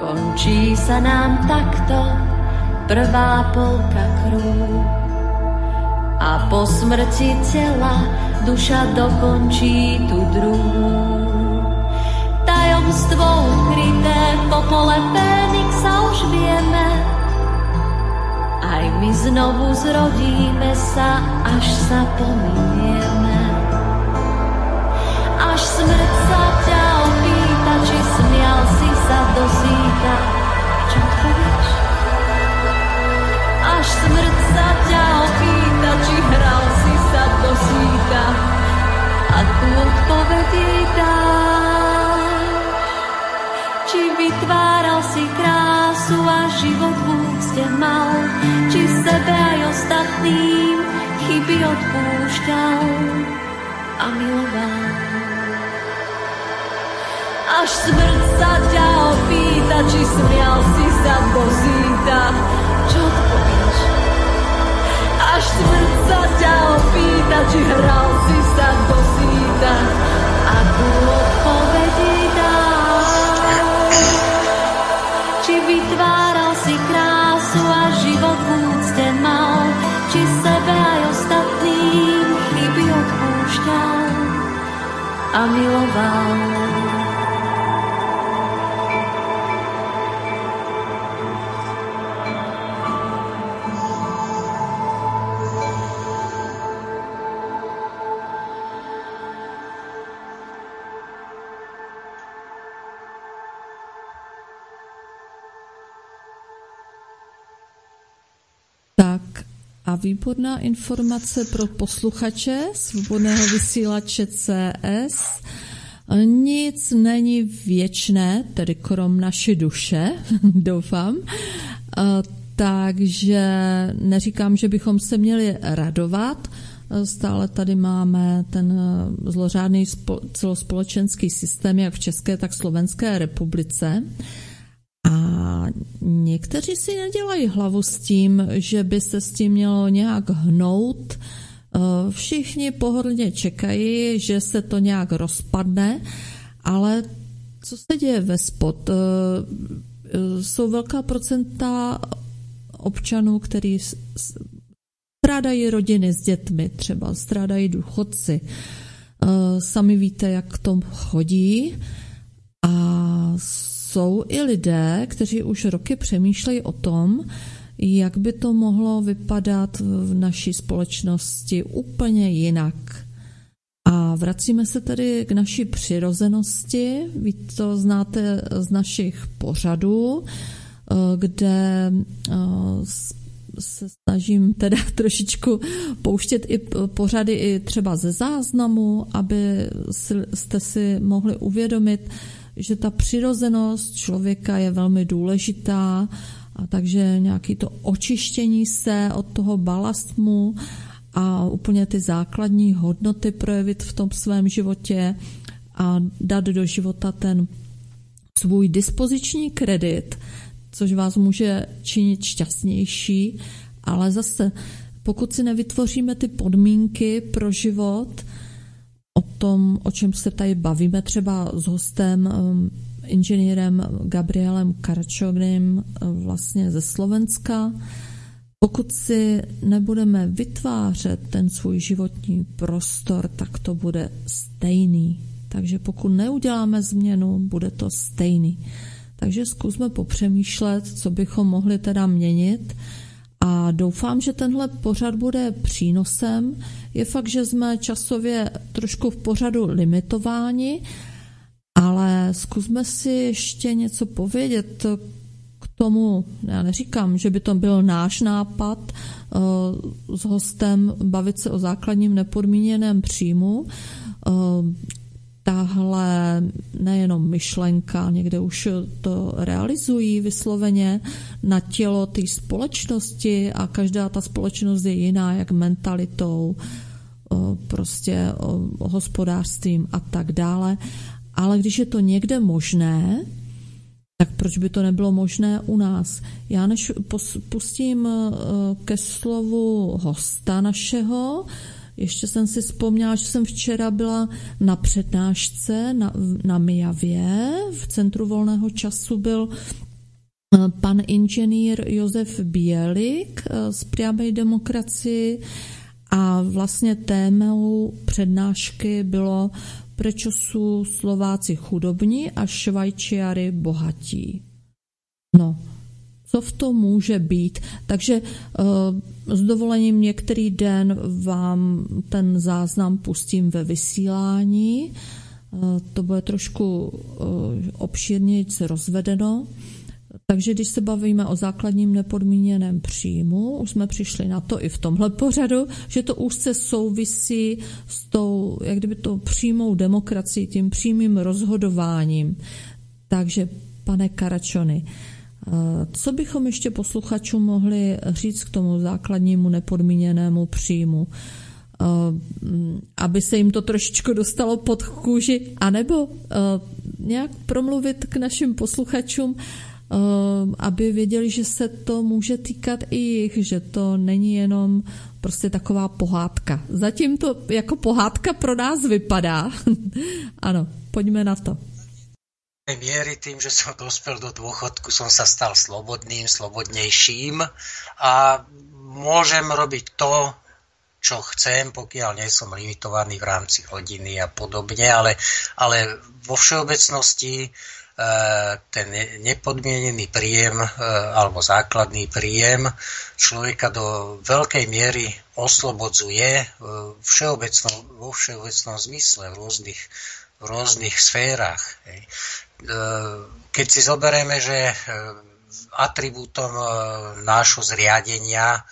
Končí sa nám takto prvá polka krú. A po smrti tela duša dokončí tú druhú. Tajomstvo ukryté v popole Fénixa už vieme, aj my znovu zrodíme sa, až sa pominieme. Až smrť sa ťa opýta, či smial si sa do síta. Čo odpovieš? Až smrť sa ťa opýta, či hral si sa do síta. Akú odpoveď jej dáš? Či vytváral si krásu a život v úcte mal, či sebe aj ostatným chyby odpúšťal a miloval. Až smrť sa ťa opýta, či smial si sa do zíta, čo odpovieš? Až smrť sa ťa opýta, či hral si sa do zíta, akú odpovedí dáš? Vytváral si krásu a život v úcte či sebe aj ostatným chyby odpúšťal a miloval. Výborná informace pro posluchače svobodného vysílače CS. Nic není věčné, tedy krom naše duše, doufám. Takže neříkám, že bychom se měli radovat, Stále tady máme ten zlořádný celospolečenský systém, jak v České, tak Slovenské republice. A někteří si nedělají hlavu s tím, že by se s tím mělo nějak hnout. Všichni pohodlně čekají, že se to nějak rozpadne, ale co se děje ve spod? Jsou velká procenta občanů, který strádají rodiny s dětmi, třeba strádají důchodci. Sami víte, jak to chodí. A jsou i lidé, kteří už roky přemýšlejí o tom, jak by to mohlo vypadat v naší společnosti úplně jinak. A vracíme se tedy k naší přirozenosti. Vy to znáte z našich pořadů, kde se snažím teda trošičku pouštět i pořady i třeba ze záznamu, aby jste si mohli uvědomit, že ta přirozenost člověka je velmi důležitá, a takže nějaký to očištění se od toho balastmu a úplně ty základní hodnoty projevit v tom svém životě a dát do života ten svůj dispoziční kredit, což vás může činit šťastnější, ale zase pokud si nevytvoříme ty podmínky pro život, o tom, o čem se tady bavíme třeba s hostem, um, inženýrem Gabrielem Karčovným uh, vlastně ze Slovenska, pokud si nebudeme vytvářet ten svůj životní prostor, tak to bude stejný. Takže pokud neuděláme změnu, bude to stejný. Takže zkusme popřemýšlet, co bychom mohli teda měnit a doufám, že tenhle pořad bude přínosem. Je fakt, že jsme časově trošku v pořadu limitováni, ale zkusme si ještě něco povědět k tomu. Já neříkám, že by to byl náš nápad uh, s hostem bavit se o základním nepodmíněném příjmu. Tahle nejenom myšlenka, někde už to realizují vysloveně na tělo té společnosti a každá ta společnost je jiná, jak mentalitou, prostě hospodářstvím a tak dále. Ale když je to někde možné, tak proč by to nebylo možné u nás? Já než pustím ke slovu hosta našeho, ještě jsem si vzpomněla, že jsem včera byla na přednášce na, na Mijavě, v Centru volného času byl eh, pan inženýr Josef Bielik eh, z Priamej demokracii a vlastně témou přednášky bylo Prečo jsou Slováci chudobní a Švajčiary bohatí. No, co v tom může být. Takže eh, s dovolením některý den vám ten záznam pustím ve vysílání. Eh, to bude trošku eh, obšírněji rozvedeno. Takže když se bavíme o základním nepodmíněném příjmu, už jsme přišli na to i v tomhle pořadu, že to úzce souvisí s tou, jak kdyby to přímou demokracií, tím přímým rozhodováním. Takže, pane Karačony, co bychom ještě posluchačům mohli říct k tomu základnímu nepodmíněnému příjmu? Aby se jim to trošičku dostalo pod kůži, anebo nějak promluvit k našim posluchačům, aby věděli, že se to může týkat i jich, že to není jenom prostě taková pohádka. Zatím to jako pohádka pro nás vypadá. ano, pojďme na to miery tým, že som dospel do dôchodku, som sa stal slobodným, slobodnejším a môžem robiť to, čo chcem, pokiaľ nie som limitovaný v rámci rodiny a podobne, ale, ale vo všeobecnosti e, ten nepodmienený príjem e, alebo základný príjem človeka do veľkej miery oslobodzuje všeobecnom, vo všeobecnom zmysle v rôznych, v rôznych sférach. Hej. E, keď si zoberieme, že e, atribútom e, nášho zriadenia,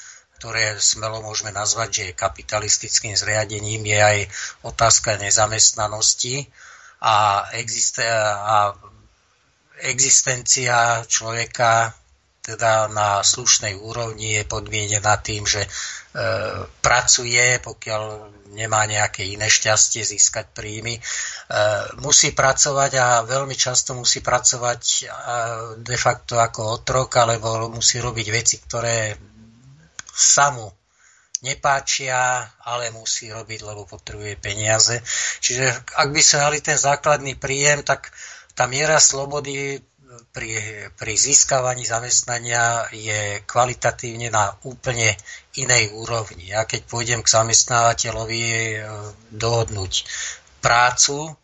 ktoré smelo môžeme nazvať, že je kapitalistickým zriadením, je aj otázka nezamestnanosti a, existe, a existencia človeka teda na slušnej úrovni je podmienená tým, že e, pracuje, pokiaľ nemá nejaké iné šťastie získať príjmy. E, musí pracovať a veľmi často musí pracovať e, de facto ako otrok, alebo musí robiť veci, ktoré sa nepáčia, ale musí robiť, lebo potrebuje peniaze. Čiže ak by sa mali ten základný príjem, tak tá miera slobody pri, pri získavaní zamestnania je kvalitatívne na úplne inej úrovni. Ja keď pôjdem k zamestnávateľovi e, dohodnúť prácu,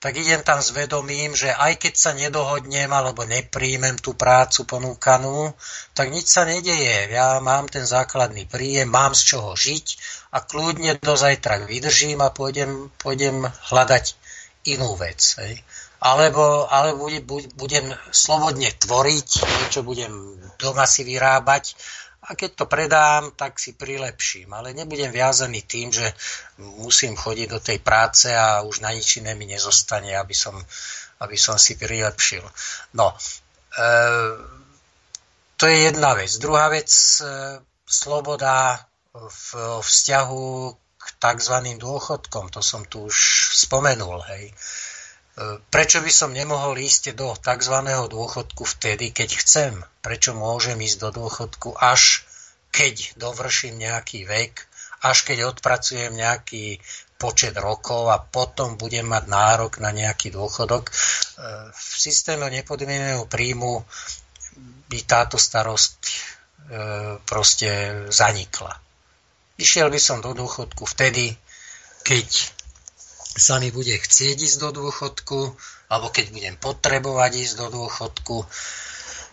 tak idem tam s vedomím, že aj keď sa nedohodnem alebo nepríjmem tú prácu ponúkanú, tak nič sa nedeje. Ja mám ten základný príjem, mám z čoho žiť a kľudne do zajtra vydržím a pôjdem, pôjdem hľadať inú vec. Hej alebo, alebo budem slobodne tvoriť, niečo budem doma si vyrábať a keď to predám, tak si prilepším. Ale nebudem viazaný tým, že musím chodiť do tej práce a už na nič iné mi nezostane, aby som, aby som si prilepšil. No, e, to je jedna vec. Druhá vec, e, sloboda v vzťahu k tzv. dôchodkom, to som tu už spomenul, hej. E, Prečo by som nemohol ísť do tzv. dôchodku vtedy, keď chcem? Prečo môžem ísť do dôchodku až keď dovrším nejaký vek, až keď odpracujem nejaký počet rokov a potom budem mať nárok na nejaký dôchodok. E, v systéme nepodmieneného príjmu by táto starosť e, proste zanikla. Išiel by som do dôchodku vtedy, keď sa mi bude chcieť ísť do dôchodku, alebo keď budem potrebovať ísť do dôchodku.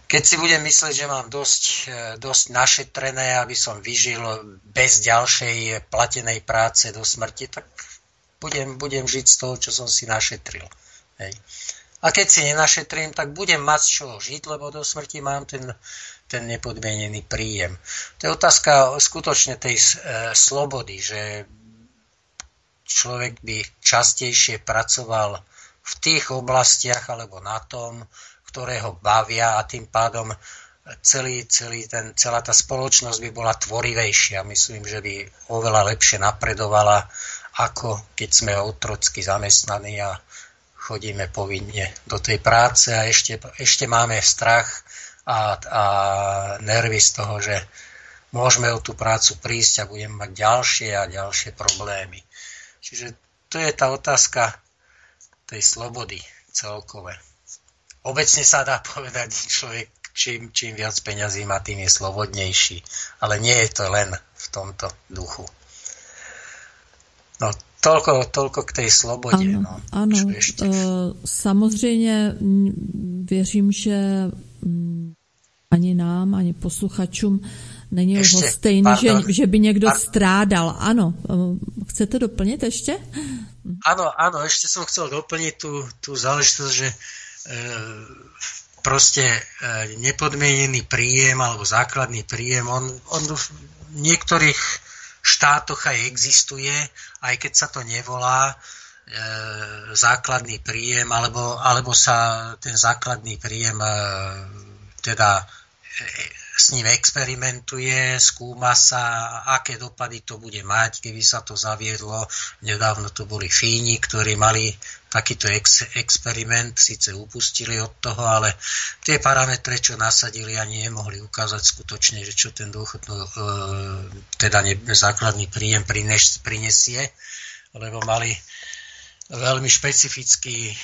Keď si budem myslieť, že mám dosť, e, dosť našetrené, aby som vyžil bez ďalšej platenej práce do smrti, tak budem, budem žiť z toho, čo som si našetril. Hej. A keď si nenašetrím, tak budem mať z čoho žiť, lebo do smrti mám ten, ten nepodmienený príjem. To je otázka skutočne tej e, slobody, že človek by častejšie pracoval v tých oblastiach alebo na tom, ktoré ho bavia a tým pádom celý, celý ten, celá tá spoločnosť by bola tvorivejšia. Myslím, že by oveľa lepšie napredovala, ako keď sme otrocky zamestnaní a chodíme povinne do tej práce a ešte, ešte máme strach a, a nervy z toho, že môžeme o tú prácu prísť a budeme mať ďalšie a ďalšie problémy. Čiže to je tá otázka tej slobody celkové. Obecne sa dá povedať, človek čím, čím viac peňazí má, tým je slobodnejší. Ale nie je to len v tomto duchu. No, toľko, toľko k tej slobode. Ano, no. ano. Ešte? Uh, samozřejmě věřím, že ani nám, ani posluchačům není ešte, lhostejný, že, že by niekto pardon. strádal. Áno, chcete doplniť ešte? Áno, áno, ešte som chcel doplniť tú, tú záležitosť, že e, proste e, nepodmienený príjem alebo základný príjem, on, on v niektorých štátoch aj existuje, aj keď sa to nevolá e, základný príjem, alebo, alebo sa ten základný príjem e, teda s ním experimentuje, skúma sa, aké dopady to bude mať, keby sa to zaviedlo. Nedávno to boli Fíni, ktorí mali takýto ex- experiment, síce upustili od toho, ale tie parametre, čo nasadili, ani nemohli ukázať skutočne, že čo ten dôchod, no, e, teda ne, základný príjem prinesie, lebo mali veľmi špecifický e,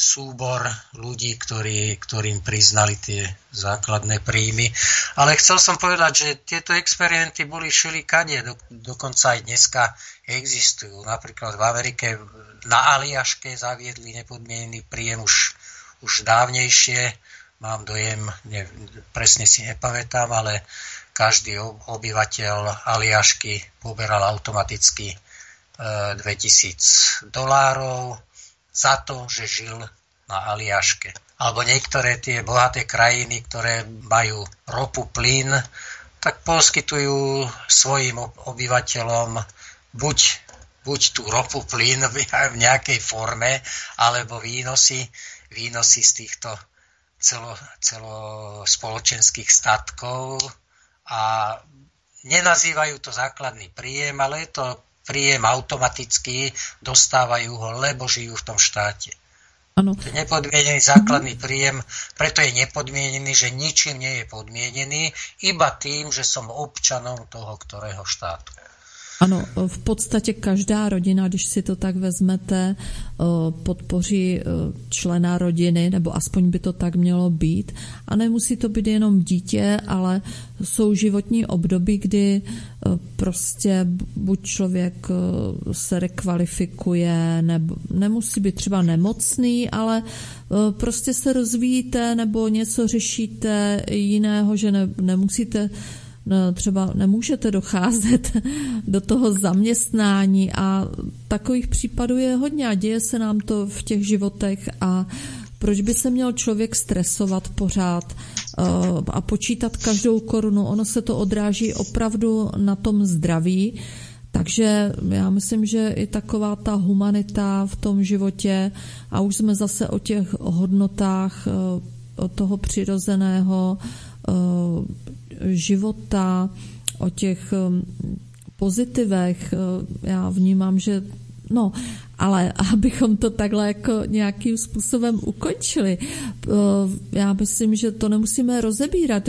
súbor ľudí, ktorí, ktorým priznali tie základné príjmy. Ale chcel som povedať, že tieto experimenty boli všelikade, do, dokonca aj dneska existujú. Napríklad v Amerike na Aliaške zaviedli nepodmienený príjem už, už dávnejšie. Mám dojem, ne, presne si nepamätám, ale každý obyvateľ Aliašky poberal automaticky 2000 dolárov za to, že žil na Aliaške. Alebo niektoré tie bohaté krajiny, ktoré majú ropu, plyn, tak poskytujú svojim obyvateľom buď, buď tú ropu, plyn v nejakej forme, alebo výnosy, výnosy z týchto celo, celospoločenských statkov a nenazývajú to základný príjem, ale je to príjem automaticky, dostávajú ho, lebo žijú v tom štáte. Ano. To je nepodmienený základný príjem, preto je nepodmienený, že ničím nie je podmienený, iba tým, že som občanom toho ktorého štátu. Ano, v podstatě každá rodina, když si to tak vezmete, eh, podpoří eh, člena rodiny, nebo aspoň by to tak mělo být. A nemusí to být jenom dítě, ale jsou životní období, kdy eh, prostě buď člověk se rekvalifikuje, nebo nemusí být třeba nemocný, ale prostě se rozvíjíte nebo něco řešíte jiného, že ne, nemusíte třeba nemůžete docházet do toho zaměstnání a takových případů je hodně a děje se nám to v těch životech a proč by se měl člověk stresovat pořád uh, a počítat každou korunu? Ono se to odráží opravdu na tom zdraví, takže já myslím, že i taková ta humanita v tom životě a už jsme zase o těch hodnotách uh, toho přirozeného života, o těch um, pozitivech. Uh, já vnímám, že No, ale abychom to takhle jako nějakým způsobem ukončili, já myslím, že to nemusíme rozebírat.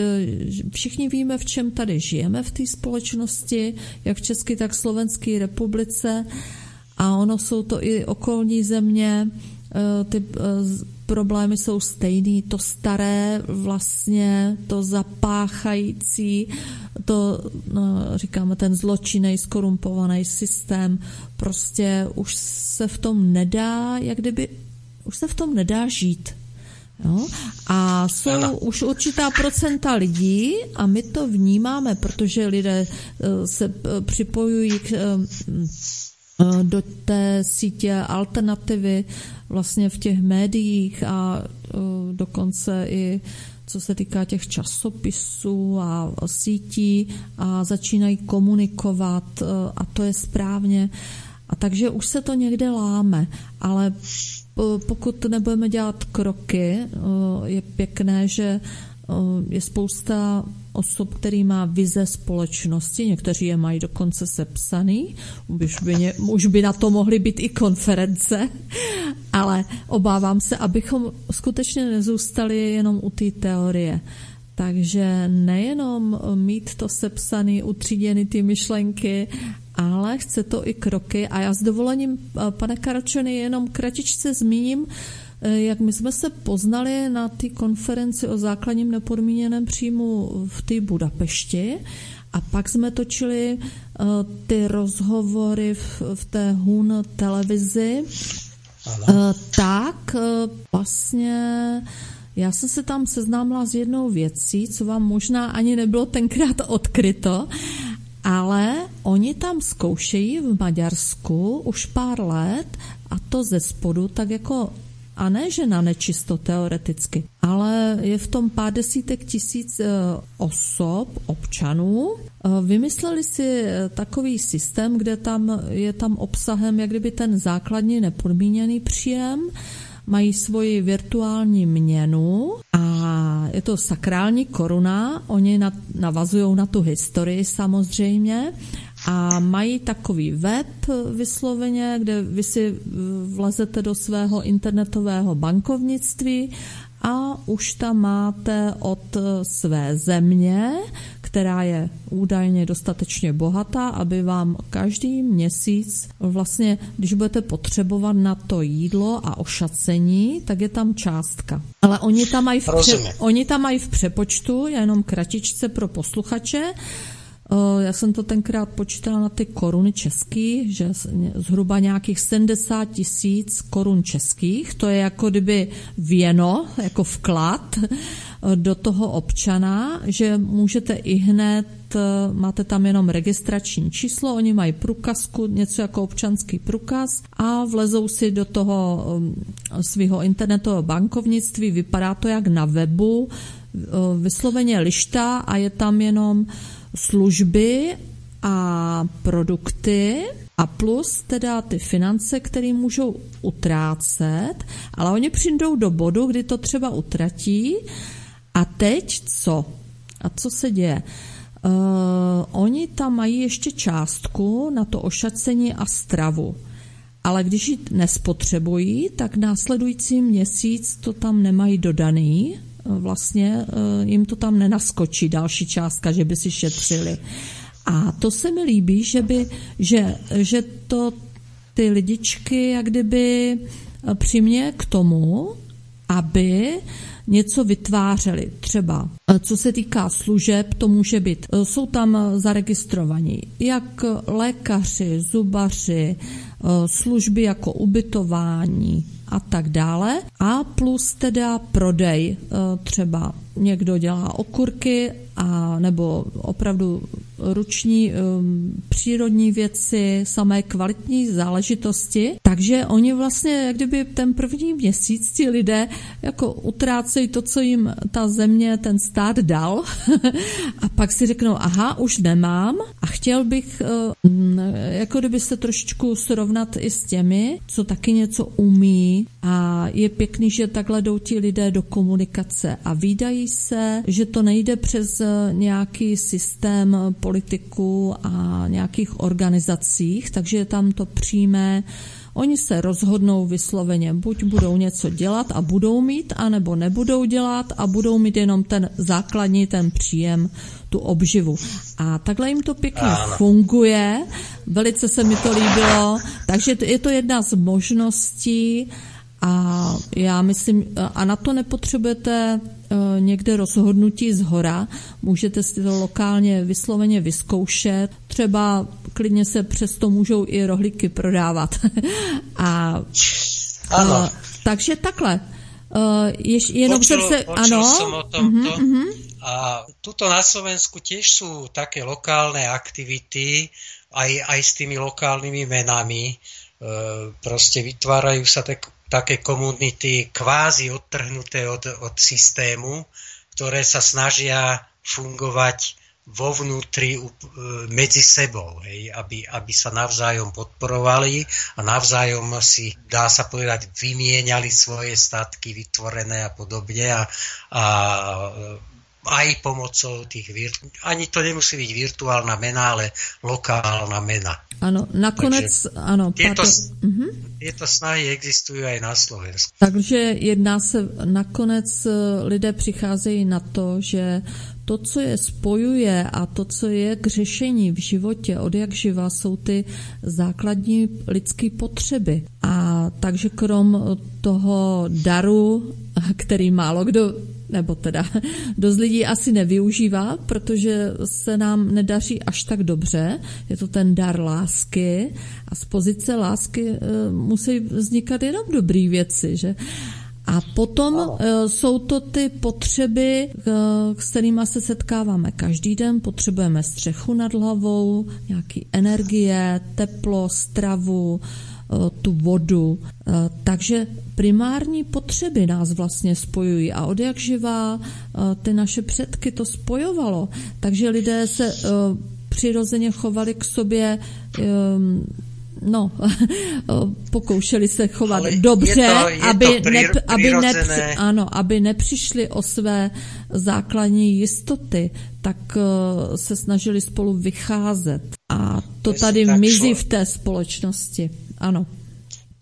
Všichni víme, v čem tady žijeme v té společnosti, jak v České, tak v Slovenské republice a ono jsou to i okolní země, ty problémy jsou stejný, to staré vlastně, to zapáchající, to, no, říkáme, ten zločinej, skorumpovaný systém, prostě už se v tom nedá, jak kdyby, už se v tom nedá žít. Jo? A jsou ano. už určitá procenta lidí a my to vnímáme, protože lidé eh, se eh, připojují k, eh, do té sítě alternativy vlastně v těch médiích a dokonce i co se týká těch časopisů a sítí a začínají komunikovat a to je správně. A takže už se to někde láme, ale pokud nebudeme dělat kroky, je pěkné, že je spousta osob, který má vize společnosti, někteří je mají dokonce sepsaný, už by, ně, už by na to mohly být i konference, ale obávám se, abychom skutečně nezůstali jenom u té teorie. Takže nejenom mít to sepsaný, utříděny ty myšlenky, ale chce to i kroky. A já s dovolením, pane Karočeny, jenom kratičce zmíním, Eh, jak my jsme se poznali na té konferenci o základním nepodmíněném příjmu v té Budapešti a pak jsme točili uh, ty rozhovory v, v té HUN televizi, uh, tak uh, vlastně já jsem se tam seznámila s jednou věcí, co vám možná ani nebylo tenkrát odkryto, ale oni tam zkoušejí v Maďarsku už pár let a to ze spodu tak jako a ne, že na nečisto teoreticky, ale je v tom pár desítek tisíc e, osob, občanů. E, vymysleli si e, takový systém, kde tam je tam obsahem jak kdyby ten základní nepodmíněný příjem, mají svoji virtuální měnu a je to sakrální koruna, oni navazují na tu historii samozřejmě a mají takový web vysloveně, kde vy si vlezete do svého internetového bankovnictví a už tam máte od své země, která je údajně dostatečně bohatá, aby vám každý měsíc vlastně, když budete potřebovat na to jídlo a ošacení, tak je tam částka. Ale oni tam mají v, pře- oni tam mají v přepočtu, jenom kratičce pro posluchače, já jsem to tenkrát počítala na ty koruny český, že zhruba nějakých 70 tisíc korun českých, to je jako kdyby věno, jako vklad do toho občana, že můžete i hned, máte tam jenom registrační číslo, oni mají průkazku, něco jako občanský průkaz a vlezou si do toho svého internetového bankovnictví, vypadá to jak na webu, vysloveně lišta a je tam jenom služby a produkty a plus teda ty finance, které můžou utrácet, ale oni přijdou do bodu, kdy to třeba utratí a teď co? A co se děje? Uh, oni tam mají ještě částku na to ošacení a stravu. Ale když ji nespotřebují, tak následující měsíc to tam nemají dodaný. Vlastně uh, jim to tam nenaskočí další částka, že by si šetřili. A to se mi líbí, že, by, že, že to ty lidičky jak kdyby přimě k tomu, aby něco vytvářeli. Třeba co se týká služeb, to může být, jsou tam zaregistrovaní jak lékaři, zubaři, služby jako ubytování a tak dále. A plus teda prodej, třeba někdo dělá okurky a nebo opravdu ruční um, přírodní věci, samé kvalitní záležitosti. Takže oni vlastně, jak kdyby ten první měsíc ti lidé jako utrácejí to, co jim ta země, ten stát dal a pak si řeknou, aha, už nemám a chtěl bych uh, jako kdyby se trošičku srovnat i s těmi, co taky něco umí a je pěkný, že takhle jdou ti lidé do komunikace a výdají se, že to nejde přes nějaký systém politiků a nějakých organizacích, takže je tam to přímé Oni se rozhodnou vysloveně, buď budou něco dělat a budou mít, anebo nebudou dělat a budou mít jenom ten základní, ten příjem, tu obživu. A takhle jim to pěkně funguje, velice se mi to líbilo, takže je to jedna z možností, a já myslím, a na to nepotřebujete někde rozhodnutí z hora, můžete si to lokálně vysloveně vyzkoušet. Třeba klidně se přesto můžou i rohlíky prodávat. a, ano. A, takže takhle. Uh, ješ, jenom počul, jsem se, počul ano. Som o tomto. Uh-huh, uh-huh. A tuto na Slovensku tiež sú také lokálne aktivity, aj, aj s tými lokálnymi menami. Uh, proste vytvárajú sa tak také komunity kvázi odtrhnuté od, od systému, ktoré sa snažia fungovať vo vnútri e, medzi sebou, hej, aby, aby sa navzájom podporovali a navzájom si, dá sa povedať, vymieniali svoje statky vytvorené a podobne a, a aj pomocou tých, virtu- ani to nemusí byť virtuálna mena, ale lokálna mena. Ano, nakonec, Takže ano. Tieto, uh-huh. tieto snahy existují aj na Slovensku. Takže jedná se, nakonec eh, lidé přicházejí na to, že to, co je spojuje a to, co je k řešení v životě od jak živa, jsou ty základní lidské potřeby. A takže krom toho daru, který málo kdo nebo teda dost lidí asi nevyužívá, protože se nám nedaří až tak dobře. Je to ten dar lásky a z pozice lásky e, musí vznikat jenom dobré věci, že? A potom uh, jsou to ty potřeby, uh, s kterými se setkáváme každý den. Potřebujeme střechu nad hlavou, nějaký energie, teplo, stravu, tu vodu. Takže primární potřeby nás vlastně spojují a od jak živá ty naše předky to spojovalo. Takže lidé se přirozeně chovali k sobě um, no, pokoušeli se chovat Ale dobře, je to, je aby, to ne, aby, nepři, ano, aby nepřišli o své základní jistoty, tak uh, se snažili spolu vycházet. A to tady mizí v té společnosti. Ano.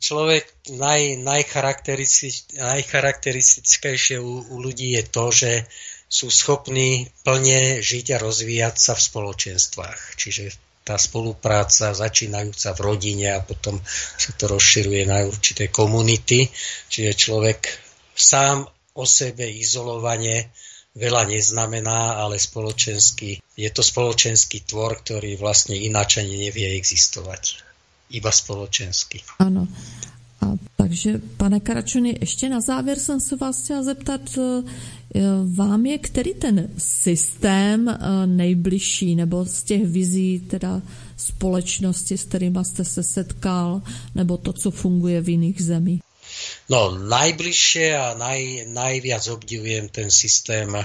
Člověk naj, najcharakteristickejšie u, u ľudí je to, že sú schopní plne žiť a rozvíjať sa v spoločenstvách. Čiže tá spolupráca začínajúca v rodine a potom sa to rozširuje na určité komunity. Čiže človek sám o sebe izolovane veľa neznamená, ale spoločenský, je to spoločenský tvor, ktorý vlastne ináč ani nevie existovať. Iba spoločenský. Ano. A takže, pane Karačony, ještě na závěr jsem se vás chtěla zeptat, Eh, vám je který ten systém eh, nejbližší, nebo z těch vizí teda společnosti, s kterými jste se setkal, nebo to, co funguje v jiných zemích? No, najbližšie a naj, najviac obdivujem ten systém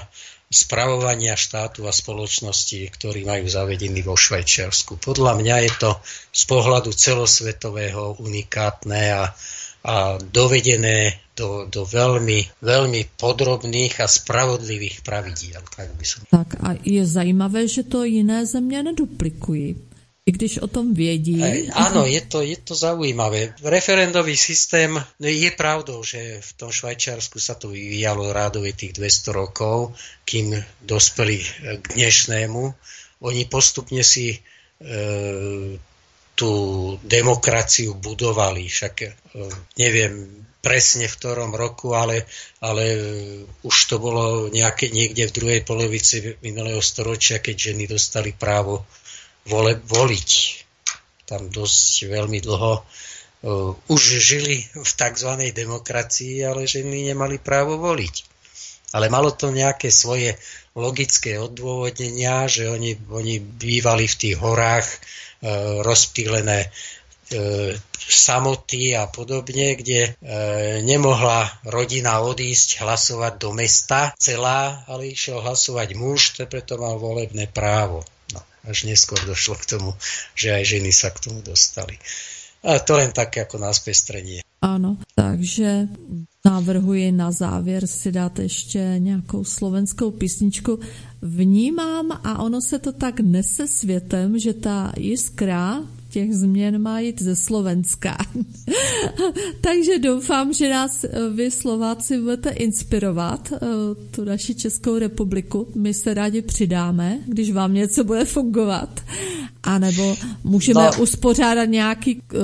spravovania štátu a spoločnosti, ktorý majú zavedený vo Švajčiarsku. Podľa mňa je to z pohľadu celosvetového unikátne a, a dovedené do, do veľmi, veľmi podrobných a spravodlivých pravidiel. Tak, by som... tak a je zajímavé, že to jiné země neduplikují. I když o tom vědí. Aj, áno, je to, je to zaujímavé. Referendový systém, no je pravdou, že v tom Švajčiarsku sa to vyvíjalo rádovie tých 200 rokov, kým dospeli k dnešnému. Oni postupne si e, tú demokraciu budovali. Však e, neviem presne v ktorom roku, ale, ale už to bolo nejaké, niekde v druhej polovici minulého storočia, keď ženy dostali právo vole, voliť. Tam dosť veľmi dlho uh, už žili v tzv. demokracii, ale ženy nemali právo voliť. Ale malo to nejaké svoje logické odôvodnenia, že oni, oni bývali v tých horách uh, rozptýlené uh, samoty a podobne, kde e, nemohla rodina odísť hlasovať do mesta celá, ale išiel hlasovať muž, to preto mal volebné právo až neskôr došlo k tomu, že aj ženy sa k tomu dostali. A to len také ako na spestrenie. Ano, takže navrhuji na závěr si dát ještě nějakou slovenskou písničku. Vnímám a ono se to tak nese světem, že ta jiskra těch změn má jít ze Slovenska. Takže doufám, že nás eh, vy Slováci budete inspirovat, eh, tu naši Českou republiku. My se rádi přidáme, když vám něco bude fungovat. A nebo můžeme no. uspořádat nějaký uh,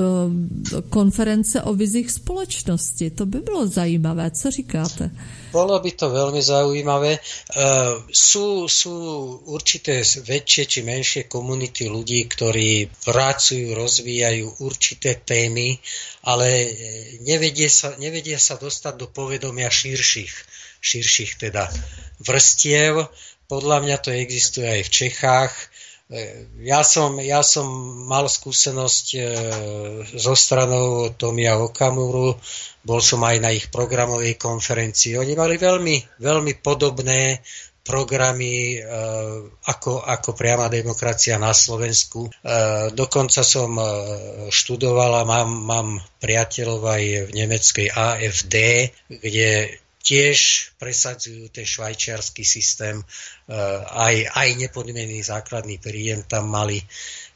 konference o vizích společnosti. To by bylo zajímavé. Co říkáte? Bolo by to veľmi zaujímavé. Uh, sú, sú určité väčšie či menšie komunity ľudí, ktorí pracujú, rozvíjajú určité témy, ale nevedie sa, nevedie sa dostať do povedomia širších, širších teda vrstiev. Podľa mňa to existuje aj v Čechách. E, ja som, ja som mal skúsenosť e, so stranou Tomia Okamuru, bol som aj na ich programovej konferencii. Oni mali veľmi, veľmi podobné programy e, ako, ako priama demokracia na Slovensku. E, dokonca som e, študovala, mám, mám priateľov aj v nemeckej AFD, kde tiež presadzujú ten švajčiarsky systém, e, aj, aj nepodmienený základný príjem tam mali.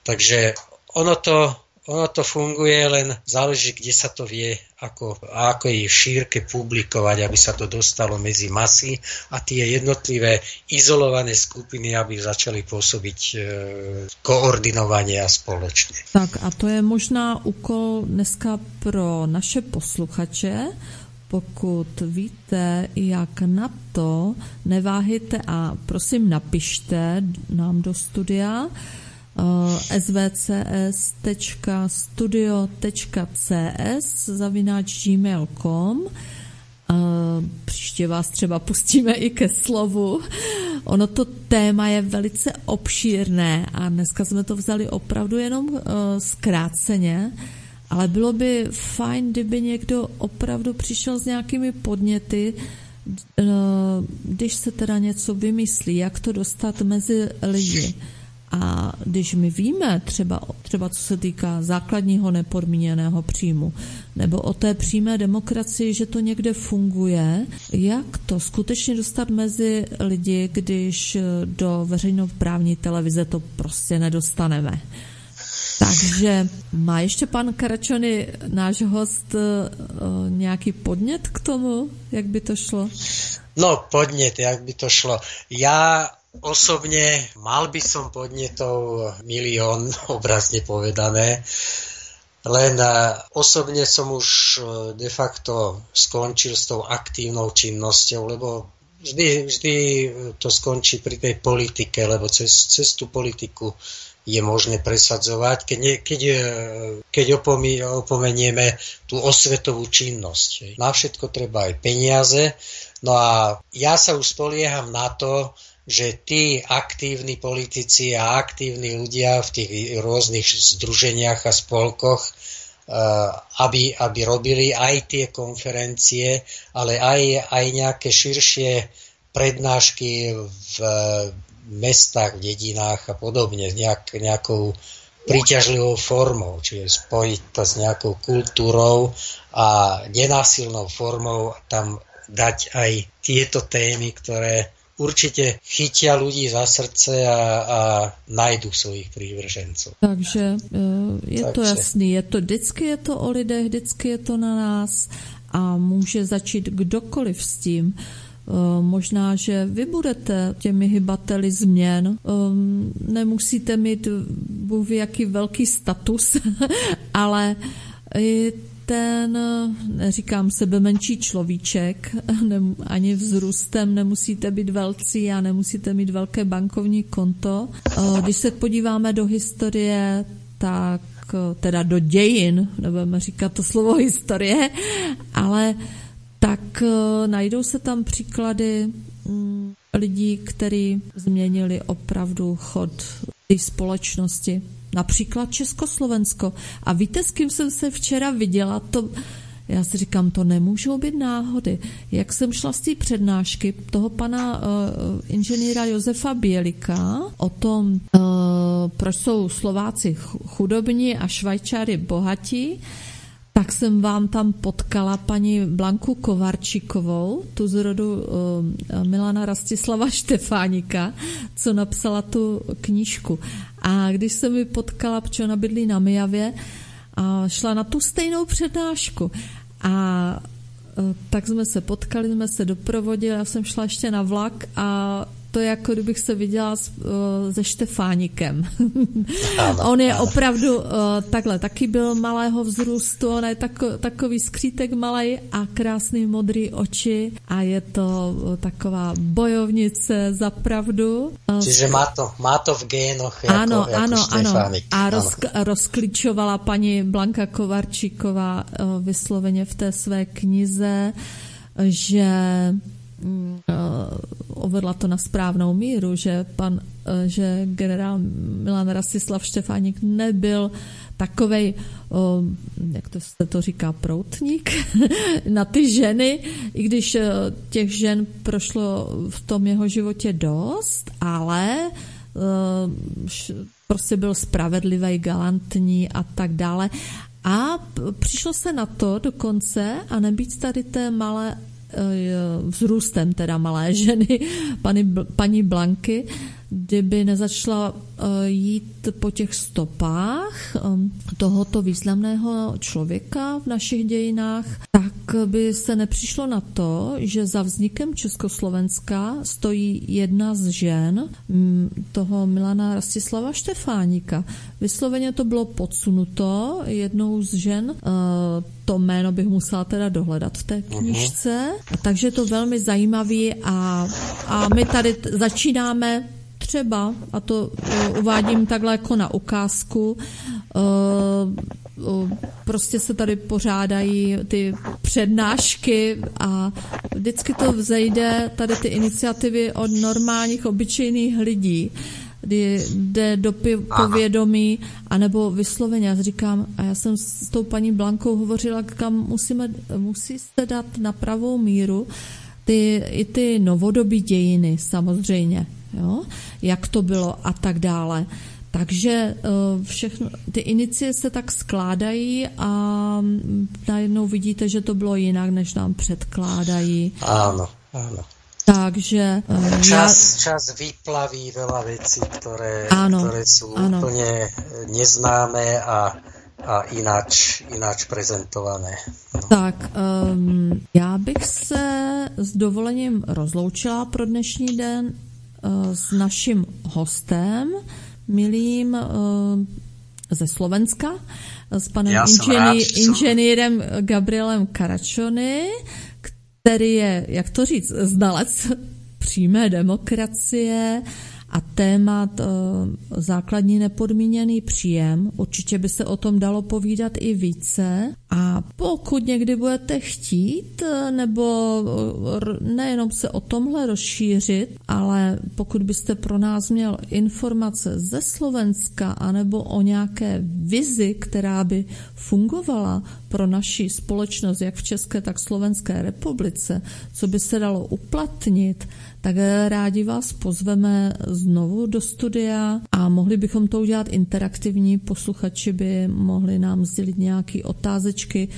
Takže ono to, ono to funguje, len záleží, kde sa to vie, ako, ako je šírke publikovať, aby sa to dostalo medzi masy a tie jednotlivé izolované skupiny, aby začali pôsobiť e, koordinovanie a spoločne. Tak a to je možná úkol dneska pro naše posluchače, pokud víte, jak na to, neváhejte a prosím napište nám do studia Eh, svcs.studio.cs zavináč gmail.com eh, Příště vás třeba pustíme i ke slovu. Ono to téma je velice obšírné a dneska jsme to vzali opravdu jenom uh, zkráceně, ale bylo by fajn, kdyby někdo opravdu přišel s nějakými podněty, uh, když se teda něco vymyslí, jak to dostat mezi lidi. A když my víme, třeba, třeba co se týká základního nepodmíněného příjmu, nebo o té přímé demokracii, že to někde funguje, jak to skutečně dostat mezi lidi, když do veřejnoprávní televize to prostě nedostaneme. Takže má ještě pan Karačony, náš host, nějaký podnět k tomu, jak by to šlo? No, podnět, jak by to šlo. Já Osobne mal by som podnetov milión, obrazne povedané, len e, osobne som už e, de facto skončil s tou aktívnou činnosťou, lebo vždy, vždy to skončí pri tej politike, lebo cez, cez tú politiku je možné presadzovať, keď, ne, keď, e, keď opomí, opomenieme tú osvetovú činnosť. Na všetko treba aj peniaze. No a ja sa už spolieham na to, že tí aktívni politici a aktívni ľudia v tých rôznych združeniach a spolkoch, aby, aby robili aj tie konferencie, ale aj, aj nejaké širšie prednášky v mestách, v dedinách a podobne, nejak, nejakou príťažlivou formou, čiže spojiť to s nejakou kultúrou a nenásilnou formou tam dať aj tieto témy, ktoré určite chytia ľudí za srdce a, a najdu svojich prívržencov. Takže e, je Takže. to jasný, je to vždycky je to o lidech, vždycky je to na nás a může začít kdokoliv s tím. Eh, možná, že vy budete těmi hybateli změn. Ehm, nemusíte mít jaký velký status, ale ten, neříkám sebe menší človíček, ani vzrůstem nemusíte být velcí a nemusíte mít velké bankovní konto. Eh, když se podíváme do historie, tak eh, teda do dějin, nebudeme říkat to slovo historie, ale tak eh, najdou se tam příklady mm, lidí, kteří změnili opravdu chod té společnosti. Například Československo. A víte, s kým jsem se včera viděla? To, já si říkám, to nemůžou být náhody. Jak jsem šla z té přednášky toho pana uh, inženýra Josefa Bělika o tom, uh, proč jsou Slováci chudobní a Švajčáry bohatí, tak jsem vám tam potkala paní Blanku Kovarčikovou, tu z rodu uh, Milana Rastislava Štefánika, co napsala tu knížku. A když jsem mi potkala, protože ona bydlí na Mijavě, a šla na tu stejnou přednášku. A uh, tak jsme se potkali, jsme se doprovodili, já jsem šla ještě na vlak a to je jako kdybych se viděla s, uh, se Štefánikem. on je opravdu uh, takhle, taky byl malého vzrůstu, on je tako, takový skřítek malý a krásný modrý oči a je to uh, taková bojovnice za pravdu. Čiže má to, má to v génoch jako, ano, jako ano, Štefánik. ano. A roz, rozklíčovala paní Blanka Kovarčíková uh, vysloveně v té své knize, že uvedla to na správnou míru, že pan, eh, že generál Milan Rastislav Štefánik nebyl takovej, jak to se to říká, proutník na ty ženy, i když eh, těch žen prošlo v tom jeho životě dost, ale prostě byl spravedlivý, galantní a tak dále. A přišlo se na to dokonce a nebýt tady té malé Eh, vzrůstem teda malé ženy, paní, paní Blanky, kdyby nezačala eh, jít po těch stopách eh, tohoto významného člověka v našich dějinách, tak by se nepřišlo na to, že za vznikem Československa stojí jedna z žen mm, toho Milana Rastislava Štefánika. Vysloveně to bylo podsunuto jednou z žen, to jméno bych musela teda dohledat v té mhm. knižce, takže je to velmi zajímavý a, a my tady začínáme třeba, a to uvádím takhle jako na ukázku, uh, uh, prostě se tady pořádají ty přednášky a vždycky to vzejde tady ty iniciativy od normálních, obyčejných lidí kdy jde do povědomí, anebo vysloveně. Já říkám, a já jsem s tou paní Blankou hovořila, kam musíme, musíte dát na pravou míru ty, i ty novodobí dějiny samozřejmě jo? jak to bylo a tak dále. Takže eh, všechno, ty inicie se tak skládají a najednou vidíte, že to bylo jinak, než nám předkládají. Áno, áno. Takže... Eh, čas, ja... čas vyplaví veľa vecí, ktoré, áno, ktoré sú áno. úplne neznáme a, a ináč, ináč prezentované. No. Tak, um, já bych se s dovolením rozloučila pro dnešní den s naším hostem, milým eh, ze Slovenska, s panem inžený, inženýrem Gabrielem Karačony, který je, jak to říct, znalec přímé demokracie a témat základní nepodmíněný příjem. Určitě by se o tom dalo povídat i více a pokud někdy budete chtít, nebo nejenom se o tomhle rozšířit, ale pokud byste pro nás měl informace ze Slovenska anebo o nějaké vizi, která by fungovala pro naši společnost, jak v České, tak Slovenské republice, co by se dalo uplatnit, tak rádi vás pozveme znovu do studia a mohli bychom to udělat interaktivní. Posluchači by mohli nám sdělit nějaké otázečky,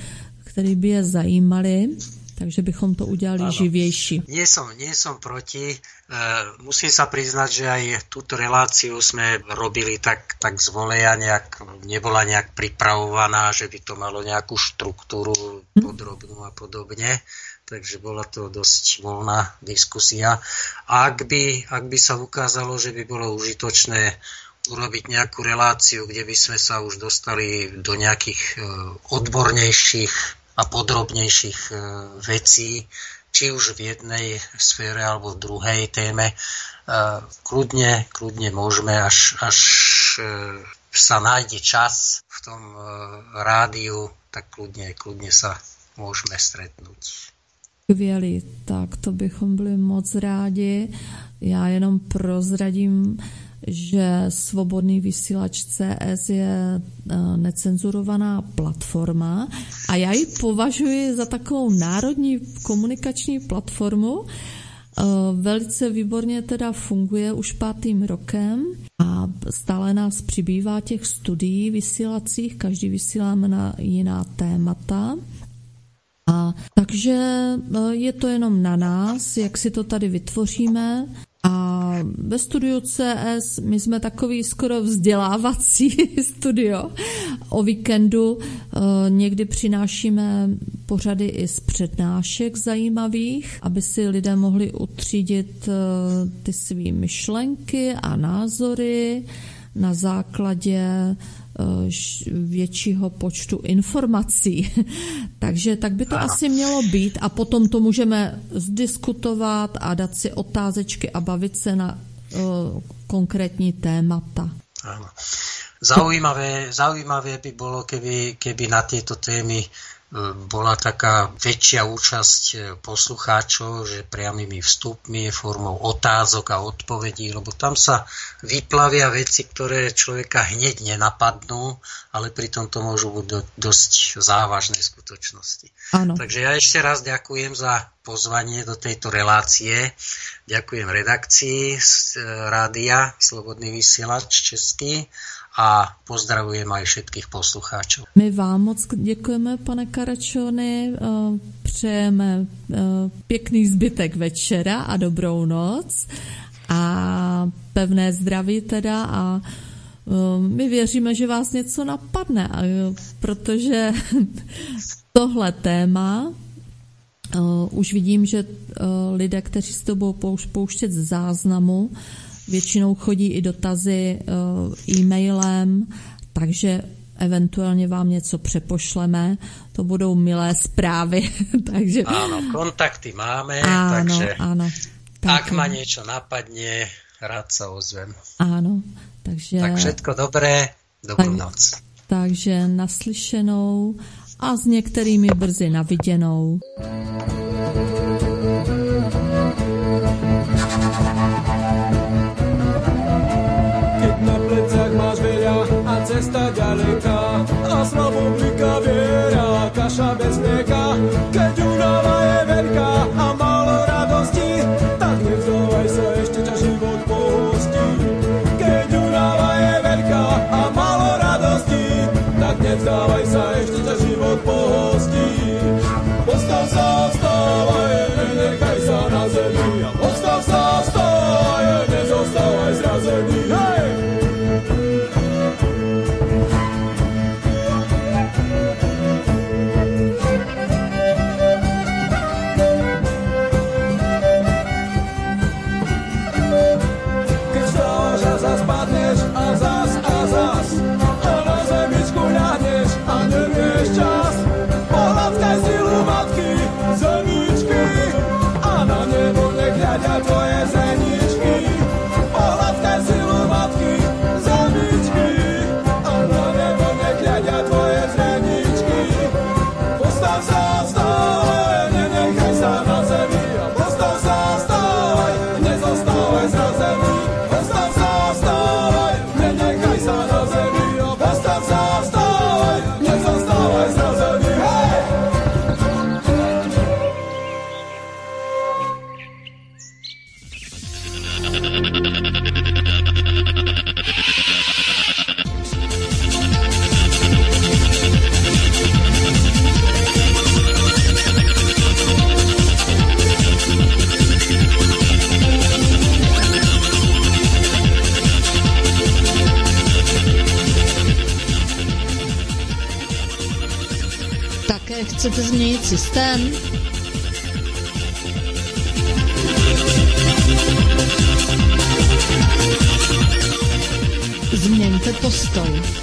které by je zajímaly takže bychom to udělali ano. živější. Nie som, nie som proti. E, musím sa priznať, že aj túto reláciu sme robili tak, tak z voleja, nejak, nebola nejak pripravovaná, že by to malo nejakú štruktúru hm. podrobnú a podobne. Takže bola to dosť voľná diskusia. Ak by, ak by sa ukázalo, že by bolo užitočné urobiť nejakú reláciu, kde by sme sa už dostali do nejakých e, odbornejších a podrobnejších e, vecí, či už v jednej sfére alebo v druhej téme. E, kľudne, kľudne môžeme, až, až sa nájde čas v tom rádiu, tak kľudne, kľudne sa môžeme stretnúť. Skvělý, tak to bychom byli moc rádi. Já jenom prozradím, že Svobodný vysílač CS je eh, necenzurovaná platforma a já ji považuji za takovou národní komunikační platformu. Eh, velice výborně teda funguje už pátým rokem a stále nás přibývá těch studií vysílacích, každý vysíláme na jiná témata. A takže eh, je to jenom na nás, jak si to tady vytvoříme. A ve studiu CS my jsme takový skoro vzdělávací studio. O víkendu eh, někdy přinášíme pořady i z přednášek zajímavých, aby si lidé mohli utřídit eh, ty své myšlenky a názory na základě většího počtu informací. Takže tak by to ano. asi mělo být a potom to můžeme zdiskutovat a dát si otázečky a bavit se na uh, konkrétní témata. Áno. Zaujímavé, zaujímavé by bolo, keby, keby na tieto témy bola taká väčšia účasť e, poslucháčov, že priamými vstupmi, formou otázok a odpovedí, lebo tam sa vyplavia veci, ktoré človeka hneď nenapadnú, ale pritom to môžu byť do, dosť závažné skutočnosti. Áno. Takže ja ešte raz ďakujem za pozvanie do tejto relácie. Ďakujem redakcii z e, rádia Slobodný vysielač Český a pozdravujem aj všetkých poslucháčov. My vám moc děkujeme, pane Karačony, eh, přejeme eh, pěkný zbytek večera a dobrou noc a pevné zdraví teda a eh, my věříme, že vás něco napadne, protože tohle téma už vidím, že lidé, kteří s tobou pouštět záznamu, Většinou chodí i dotazy eh, e-mailem, takže eventuálně vám něco přepošleme. To budou milé zprávy. takže... Áno, kontakty máme, áno, takže áno, tak... ak ma niečo napadne, rád sa ozvem. Áno, takže... Tak všetko dobré, dobrú tak, noc. Takže naslyšenou a s některými brzy naviděnou. Chcete změnit systém? Změňte postoj.